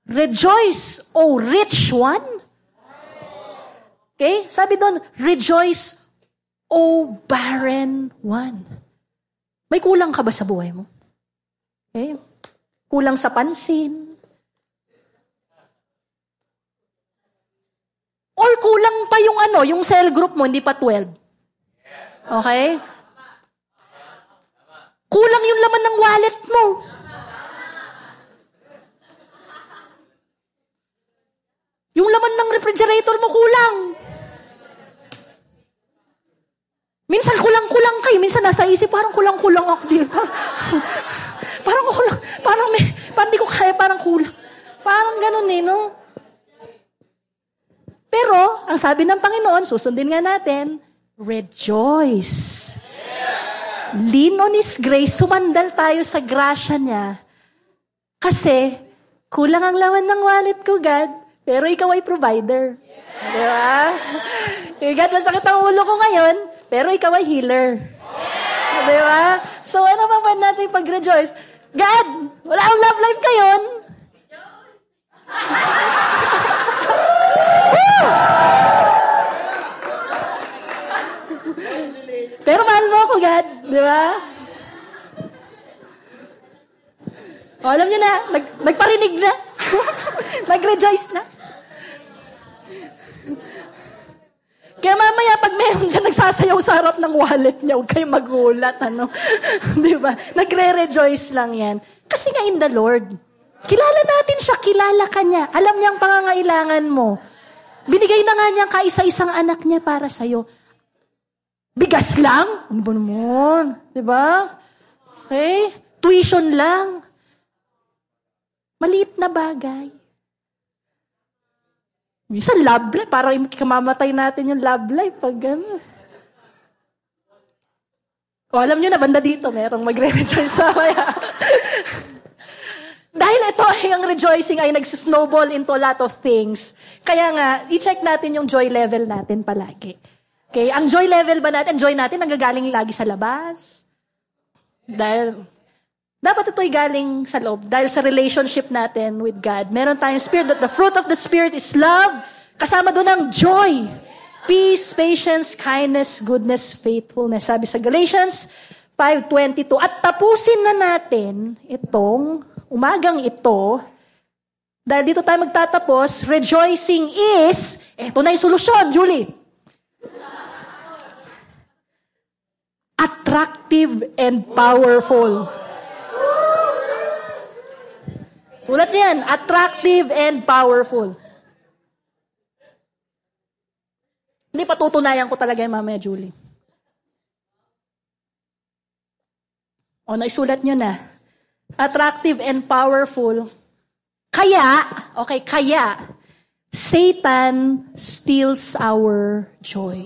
Rejoice, O rich one. Okay? Sabi doon, rejoice, O barren one. May kulang ka ba sa buhay mo? Okay? Kulang sa pansin. Or kulang pa yung ano, yung cell group mo, hindi pa 12. Okay? Kulang yung laman ng wallet mo. Yung laman ng refrigerator mo kulang. Minsan kulang-kulang kayo. Minsan nasa isip, parang kulang-kulang ako dito. (laughs) parang kulang. Parang may, parang di ko kaya, parang kulang. Parang ganun eh, no? Pero, ang sabi ng Panginoon, susundin nga natin, rejoice. Lean on His grace, sumandal tayo sa grasya niya. Kasi, kulang ang laman ng wallet ko, God. Pero ikaw ay provider. Yeah. Di ba? (laughs) God, masakit ang ulo ko ngayon, pero ikaw ay healer. Yeah. Di ba? So, ano pa pwede natin pag-rejoice? God, wala akong love life ngayon. (laughs) pero mahal mo ako, God. Di ba? O, alam niyo na, nag, nagparinig na. (laughs) Nag-rejoice na. Kaya mamaya, pag meron dyan nagsasayaw sa harap ng wallet niya, huwag kayo magulat, ano? (laughs) Di ba? Nagre-rejoice lang yan. Kasi nga in the Lord. Kilala natin siya, kilala ka niya. Alam niya ang pangangailangan mo. Binigay na nga niya kaisa-isang anak niya para sa'yo. Bigas lang? Ano ba naman? Di ba? Okay? Tuition lang. Maliit na bagay. Minsan love life, parang kamamatay natin yung love life pag gano'n. O alam nyo na, banda dito, merong magre-rejoice sa kaya. (laughs) Dahil ito ay ang rejoicing ay nagsisnowball into a lot of things. Kaya nga, i-check natin yung joy level natin palagi. Okay, ang joy level ba natin, joy natin, nanggagaling lagi sa labas. Dahil dapat ito'y galing sa loob. Dahil sa relationship natin with God. Meron tayong spirit that the fruit of the spirit is love. Kasama doon ang joy, peace, patience, kindness, goodness, faithfulness. Sabi sa Galatians 5.22. At tapusin na natin itong umagang ito. Dahil dito tayo magtatapos, rejoicing is, eto na yung solusyon, Julie. Attractive and powerful. Sulat yan, attractive and powerful. Hindi patutunayan ko talaga yung mamaya, Julie. O, naisulat nyo na. Attractive and powerful. Kaya, okay, kaya, Satan steals our joy.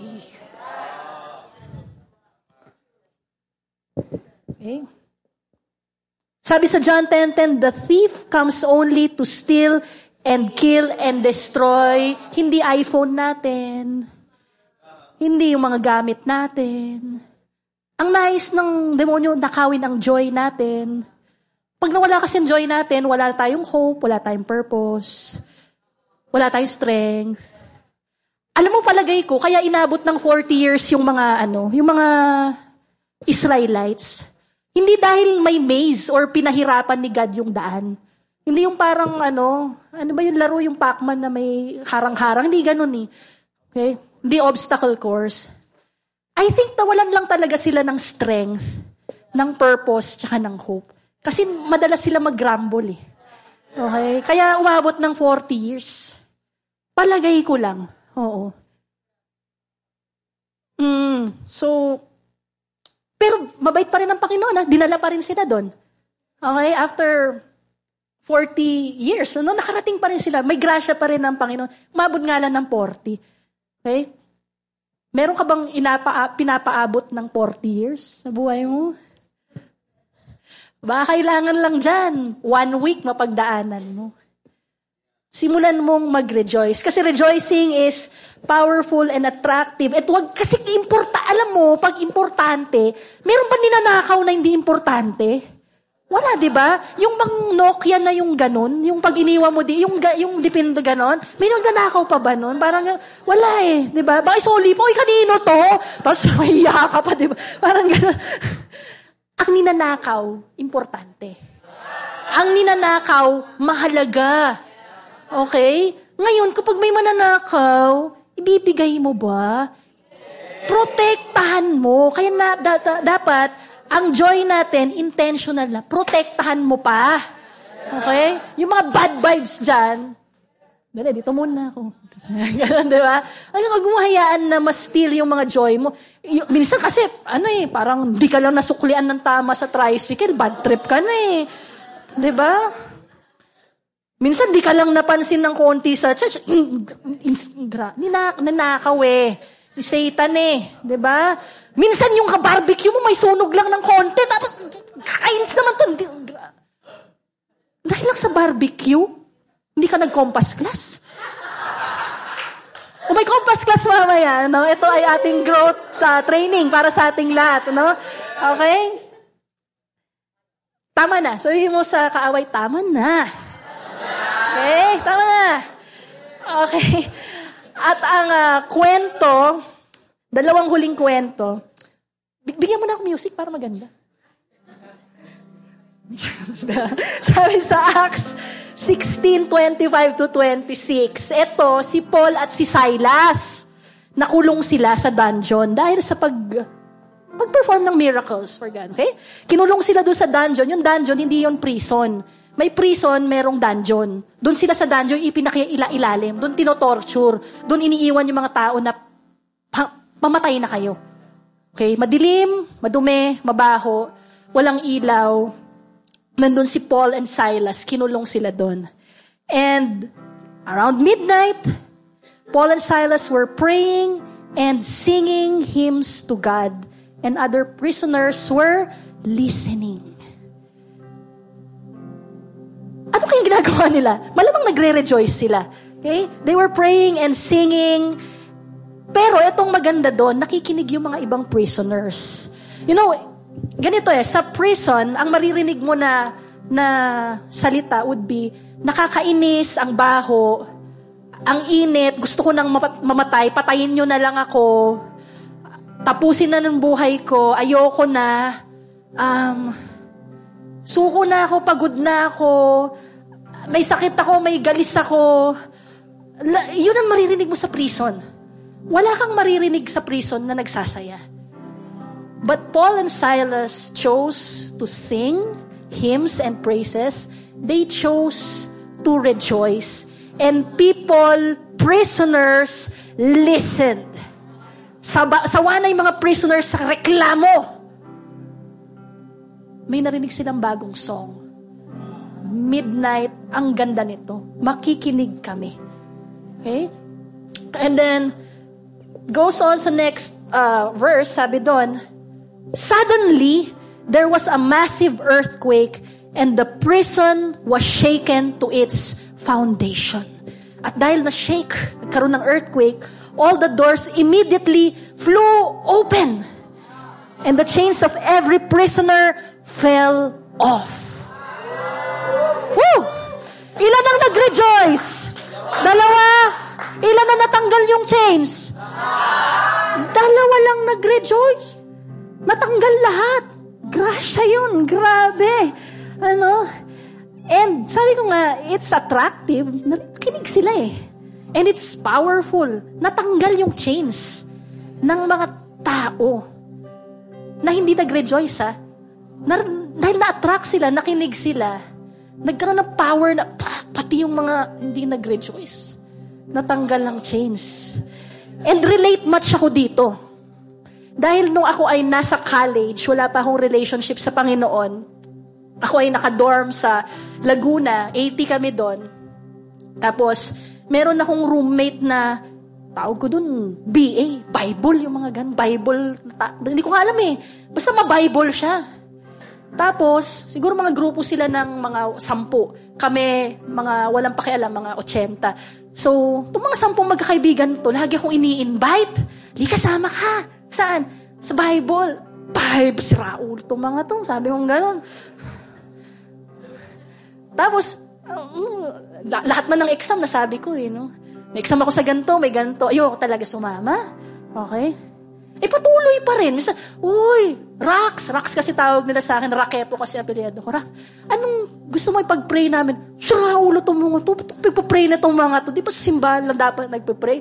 Okay? Sabi sa John 10.10, the thief comes only to steal and kill and destroy. Hindi iPhone natin. Hindi yung mga gamit natin. Ang nais ng demonyo, nakawin ang joy natin. Pag nawala kasi ang joy natin, wala tayong hope, wala tayong purpose, wala tayong strength. Alam mo, palagay ko, kaya inabot ng 40 years yung mga, ano, yung mga Israelites. Hindi dahil may maze or pinahirapan ni God yung daan. Hindi yung parang, ano, ano ba yung laro, yung Pac-Man na may harang-harang. Hindi ganun eh. Okay? Hindi obstacle course. I think nawalan lang talaga sila ng strength, ng purpose, tsaka ng hope. Kasi madalas sila mag-grumble eh. Okay? Kaya umabot ng 40 years. Palagay ko lang. Oo. Mm, so, pero mabait pa rin ang Panginoon. Ha? Dinala pa rin sila doon. Okay? After 40 years, ano, nakarating pa rin sila. May grasya pa rin ng Panginoon. Umabot nga lang ng 40. Okay? Meron ka bang inapa, pinapaabot ng 40 years sa buhay mo? Baka kailangan lang dyan, one week mapagdaanan mo. Simulan mong mag-rejoice. Kasi rejoicing is powerful and attractive. At wag kasi importa, alam mo, pag importante, meron ba ninanakaw na hindi importante? Wala, di ba? Yung bang Nokia na yung ganun, yung pag iniwan mo di, yung, yung dipendo ganon, may nagnanakaw pa ba nun? Parang, wala eh, di ba? Bakit soli po, kanino to? Tapos (laughs) mahiya ka pa, di ba? Parang ganon. (laughs) Ang ninanakaw, importante. Ang ninanakaw, mahalaga. Okay? Ngayon, kapag may mananakaw, ibibigay mo ba? Protektahan mo. Kaya na, da, da, dapat, ang joy natin, intentional na, protektahan mo pa. Okay? Yung mga bad vibes dyan, Dali, dito muna ako. (laughs) Ganun, di ba? Ay, huwag mo hayaan na ma-steal yung mga joy mo. Y- minsan kasi, ano eh, parang di ka lang nasuklian ng tama sa tricycle, bad trip ka na eh. Di ba? Minsan di ka lang napansin ng konti sa church. Nina, ninakaw eh. Ni Satan eh. Ba? Minsan yung barbecue mo, may sunog lang ng konti, tapos kakainis naman to. Dahil lang sa barbecue, hindi ka nag-compass class. Kung may compass class mamaya, no? ito ay ating growth uh, training para sa ating lahat. No? Okay? Tama na. Sabihin mo sa kaaway, tama na. Okay, tama na. Okay. At ang uh, kwento, Dalawang huling kwento. Bigyan mo na ako music para maganda. (laughs) Sabi sa Acts 16:25 to 26. Ito si Paul at si Silas. Nakulong sila sa dungeon dahil sa pag pag-perform ng miracles for God. Okay? Kinulong sila doon sa dungeon. Yung dungeon, hindi yon prison. May prison, merong dungeon. Doon sila sa dungeon, ipinakiila-ilalim. Doon tinotorture. Doon iniiwan yung mga tao na mamatay na kayo. Okay? Madilim, madumi, mabaho, walang ilaw. Nandun si Paul and Silas, kinulong sila doon. And around midnight, Paul and Silas were praying and singing hymns to God. And other prisoners were listening. Ano kayang ginagawa nila? Malamang nagre-rejoice sila. Okay? They were praying and singing pero itong maganda doon, nakikinig yung mga ibang prisoners. You know, ganito eh, sa prison, ang maririnig mo na, na salita would be, nakakainis, ang baho, ang init, gusto ko nang mamatay, patayin nyo na lang ako, tapusin na ng buhay ko, ayoko na, um, suko na ako, pagod na ako, may sakit ako, may galis ako. Yun ang maririnig mo sa prison. Wala kang maririnig sa prison na nagsasaya. But Paul and Silas chose to sing hymns and praises. They chose to rejoice. And people, prisoners, listened. Sawa, sawa na yung mga prisoners sa reklamo. May narinig silang bagong song. Midnight, ang ganda nito. Makikinig kami. Okay? And then, goes on sa next uh, verse, sabi doon, Suddenly, there was a massive earthquake and the prison was shaken to its foundation. At dahil na-shake, nagkaroon ng earthquake, all the doors immediately flew open. And the chains of every prisoner fell off. Woo! Ilan ang nag-rejoice? Dalawa. Ilan na natanggal yung chains? Dalawa lang nag-rejoice. Natanggal lahat. Grasya yun. Grabe. Ano? And sabi ko nga, it's attractive. Nakinig sila eh. And it's powerful. Natanggal yung chains ng mga tao na hindi nag-rejoice ha. Na, dahil na-attract sila, nakinig sila, nagkaroon ng power na pati yung mga hindi nag-rejoice. Natanggal ng chains. And relate much ako dito. Dahil nung ako ay nasa college, wala pa akong relationship sa Panginoon, ako ay nakadorm sa Laguna, 80 kami doon. Tapos, meron akong roommate na, tawag ko doon, BA, Bible, yung mga gan, Bible, ta- hindi ko alam eh. Basta ma-Bible siya. Tapos, siguro mga grupo sila ng mga sampu. Kami, mga walang pakialam, mga 80. So, itong mga sampung magkakaibigan to, lagi akong ini-invite. Di kasama ka. Saan? Sa Bible. Bible, si Raul, itong mga to. Sabi kong gano'n. Tapos, uh, lahat man ng exam, nasabi ko eh, no? May exam ako sa ganto, may ganto. Ayoko talaga sumama. Okay? Eh, patuloy pa rin. Misa, uy, Rax. Rax kasi tawag nila sa akin. Rakepo kasi apelyado ko. Rax, anong gusto mo ipag-pray namin? Sira ulo itong mga to. Ba't pagpa-pray na itong mga to? Di ba sa simbahan lang dapat nagpa-pray?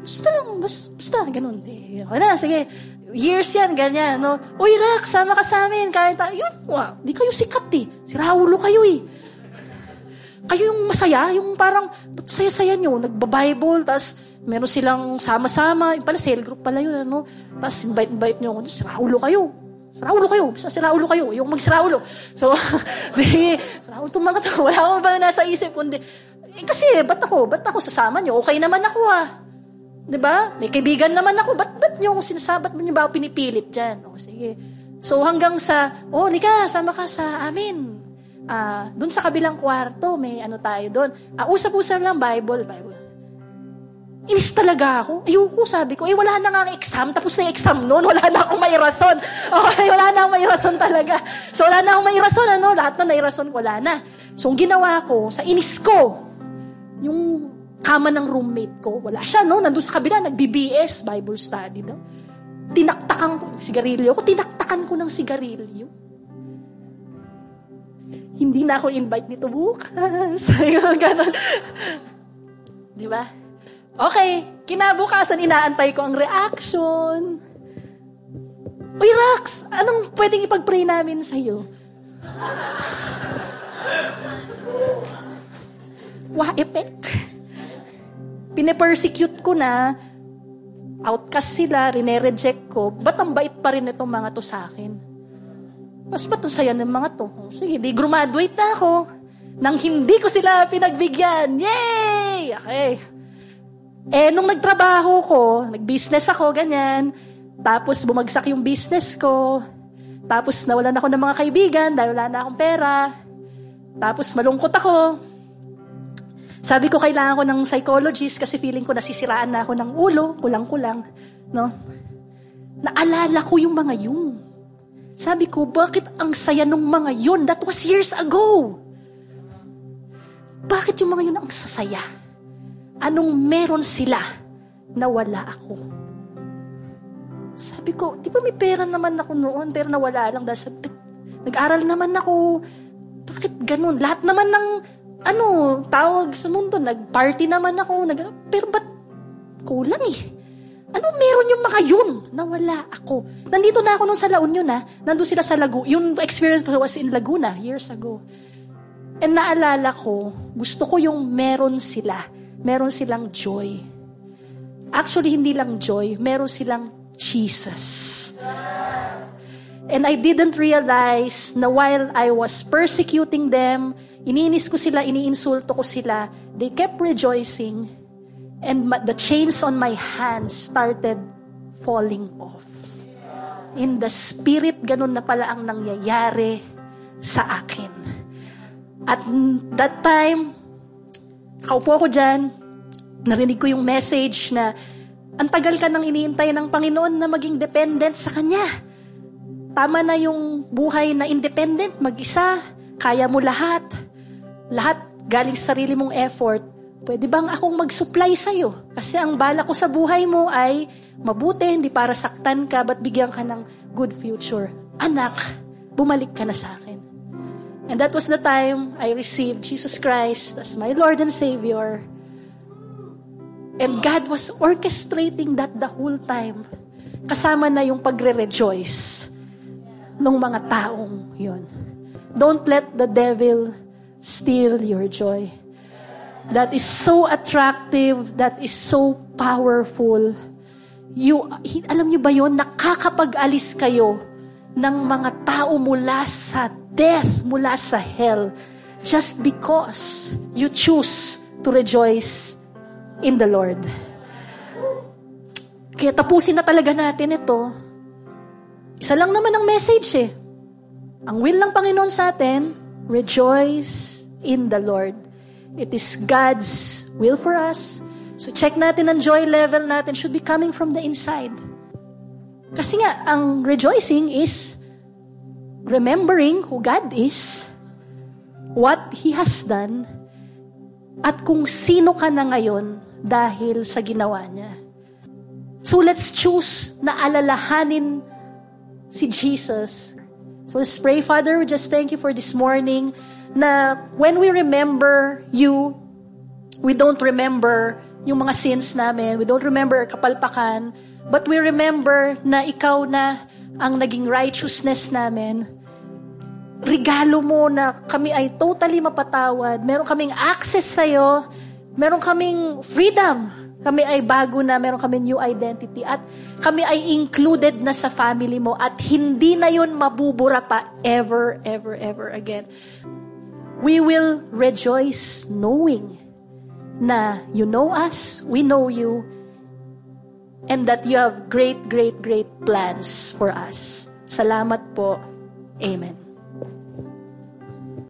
Basta lang, basta, basta ganun. Di, okay na, sige. Years yan, ganyan, no? Uy, Rax, sama ka sa amin. Kahit, yun, wow, di kayo sikat eh. Sira ulo kayo eh kayo yung masaya, yung parang saya-saya nyo, nagba-Bible, tapos meron silang sama-sama, yung pala cell group pala yun, ano, tapos invite-invite nyo, siraulo kayo. Siraulo kayo, basta siraulo kayo, yung magsiraulo. So, (laughs) di, siraulo to, wala akong ba nasa isip, kundi, eh, kasi, ba't ako, ba't ako sasama nyo? Okay naman ako ah. 'Di ba? May kaibigan naman ako. Ba't ba't niyo ako sinasabat mo niyo ba ako pinipilit diyan? O sige. So hanggang sa, oh, lika, sama ka sa amin uh, dun sa kabilang kwarto, may ano tayo doon. Uh, usap-usap lang, Bible, Bible. Inis talaga ako. Ayoko, sabi ko. Eh, wala na nga ang exam. Tapos na exam noon. Wala na akong may rason. (laughs) Okay, wala na akong may rason talaga. So, wala na akong may rason. Ano? Lahat na rason, wala na. So, ang ginawa ko, sa inis ko, yung kama ng roommate ko, wala siya, no? Nandun sa kabila, nag-BBS, Bible study daw. Tinaktakan ko, sigarilyo ko, tinaktakan ko ng sigarilyo hindi na ako invite nito bukas. (laughs) Ganon. Di ba? Okay, kinabukasan inaantay ko ang reaction. Uy, Rax, anong pwedeng ipag-pray namin sa'yo? Wah, effect. Pine-persecute ko na, outcast sila, rine-reject ko, ba't ang bait pa rin itong mga to sa akin? Mas ba't saya ng mga to? Sige, di graduate na ako. Nang hindi ko sila pinagbigyan. Yay! Okay. Eh, nung nagtrabaho ko, nag-business ako, ganyan. Tapos bumagsak yung business ko. Tapos nawalan ako ng mga kaibigan dahil wala na akong pera. Tapos malungkot ako. Sabi ko kailangan ko ng psychologist kasi feeling ko nasisiraan na ako ng ulo, kulang-kulang, no? Naalala ko yung mga yung sabi ko, bakit ang saya nung mga yun? That was years ago. Bakit yung mga yun ang sasaya? Anong meron sila na wala ako? Sabi ko, di ba may pera naman ako noon, pero nawala lang dahil sa, nag-aral naman ako. Bakit ganun? Lahat naman ng, ano, tawag sa mundo, nag-party naman ako, nag, pero ba't kulang eh? Ano meron yung mga yun? Nawala ako. Nandito na ako nung sa La Union na. Nandun sila sa Laguna. Yung experience ko was in Laguna years ago. And naalala ko, gusto ko yung meron sila. Meron silang joy. Actually, hindi lang joy. Meron silang Jesus. And I didn't realize na while I was persecuting them, iniinis ko sila, iniinsulto ko sila, they kept rejoicing and the chains on my hands started falling off. In the spirit, ganun na pala ang nangyayari sa akin. At that time, kaupo ako dyan, narinig ko yung message na ang tagal ka nang iniintay ng Panginoon na maging dependent sa Kanya. Tama na yung buhay na independent, mag-isa, kaya mo lahat. Lahat galing sa sarili mong effort. Pwede bang akong mag-supply sa'yo? Kasi ang bala ko sa buhay mo ay mabuti, hindi para saktan ka, but bigyan ka ng good future. Anak, bumalik ka na sa akin. And that was the time I received Jesus Christ as my Lord and Savior. And God was orchestrating that the whole time. Kasama na yung pagre-rejoice ng mga taong yun. Don't let the devil steal your joy. That is so attractive, that is so powerful. You, alam niyo ba yon nakakapag-alis kayo ng mga tao mula sa death, mula sa hell, just because you choose to rejoice in the Lord. Kaya tapusin na talaga natin ito. Isa lang naman ang message eh. Ang will ng Panginoon sa atin, rejoice in the Lord. It is God's will for us. So check natin ang joy level natin should be coming from the inside. Kasi nga, ang rejoicing is remembering who God is, what He has done, at kung sino ka na ngayon dahil sa ginawa niya. So let's choose na alalahanin si Jesus. So let's pray, Father, we just thank you for this morning na when we remember you, we don't remember yung mga sins namin, we don't remember kapalpakan, but we remember na ikaw na ang naging righteousness namin. Regalo mo na kami ay totally mapatawad. Meron kaming access sa'yo meron kaming freedom. Kami ay bago na, meron kami new identity. At kami ay included na sa family mo. At hindi na yun mabubura pa ever, ever, ever again. We will rejoice knowing na you know us, we know you, and that you have great, great, great plans for us. Salamat po. Amen.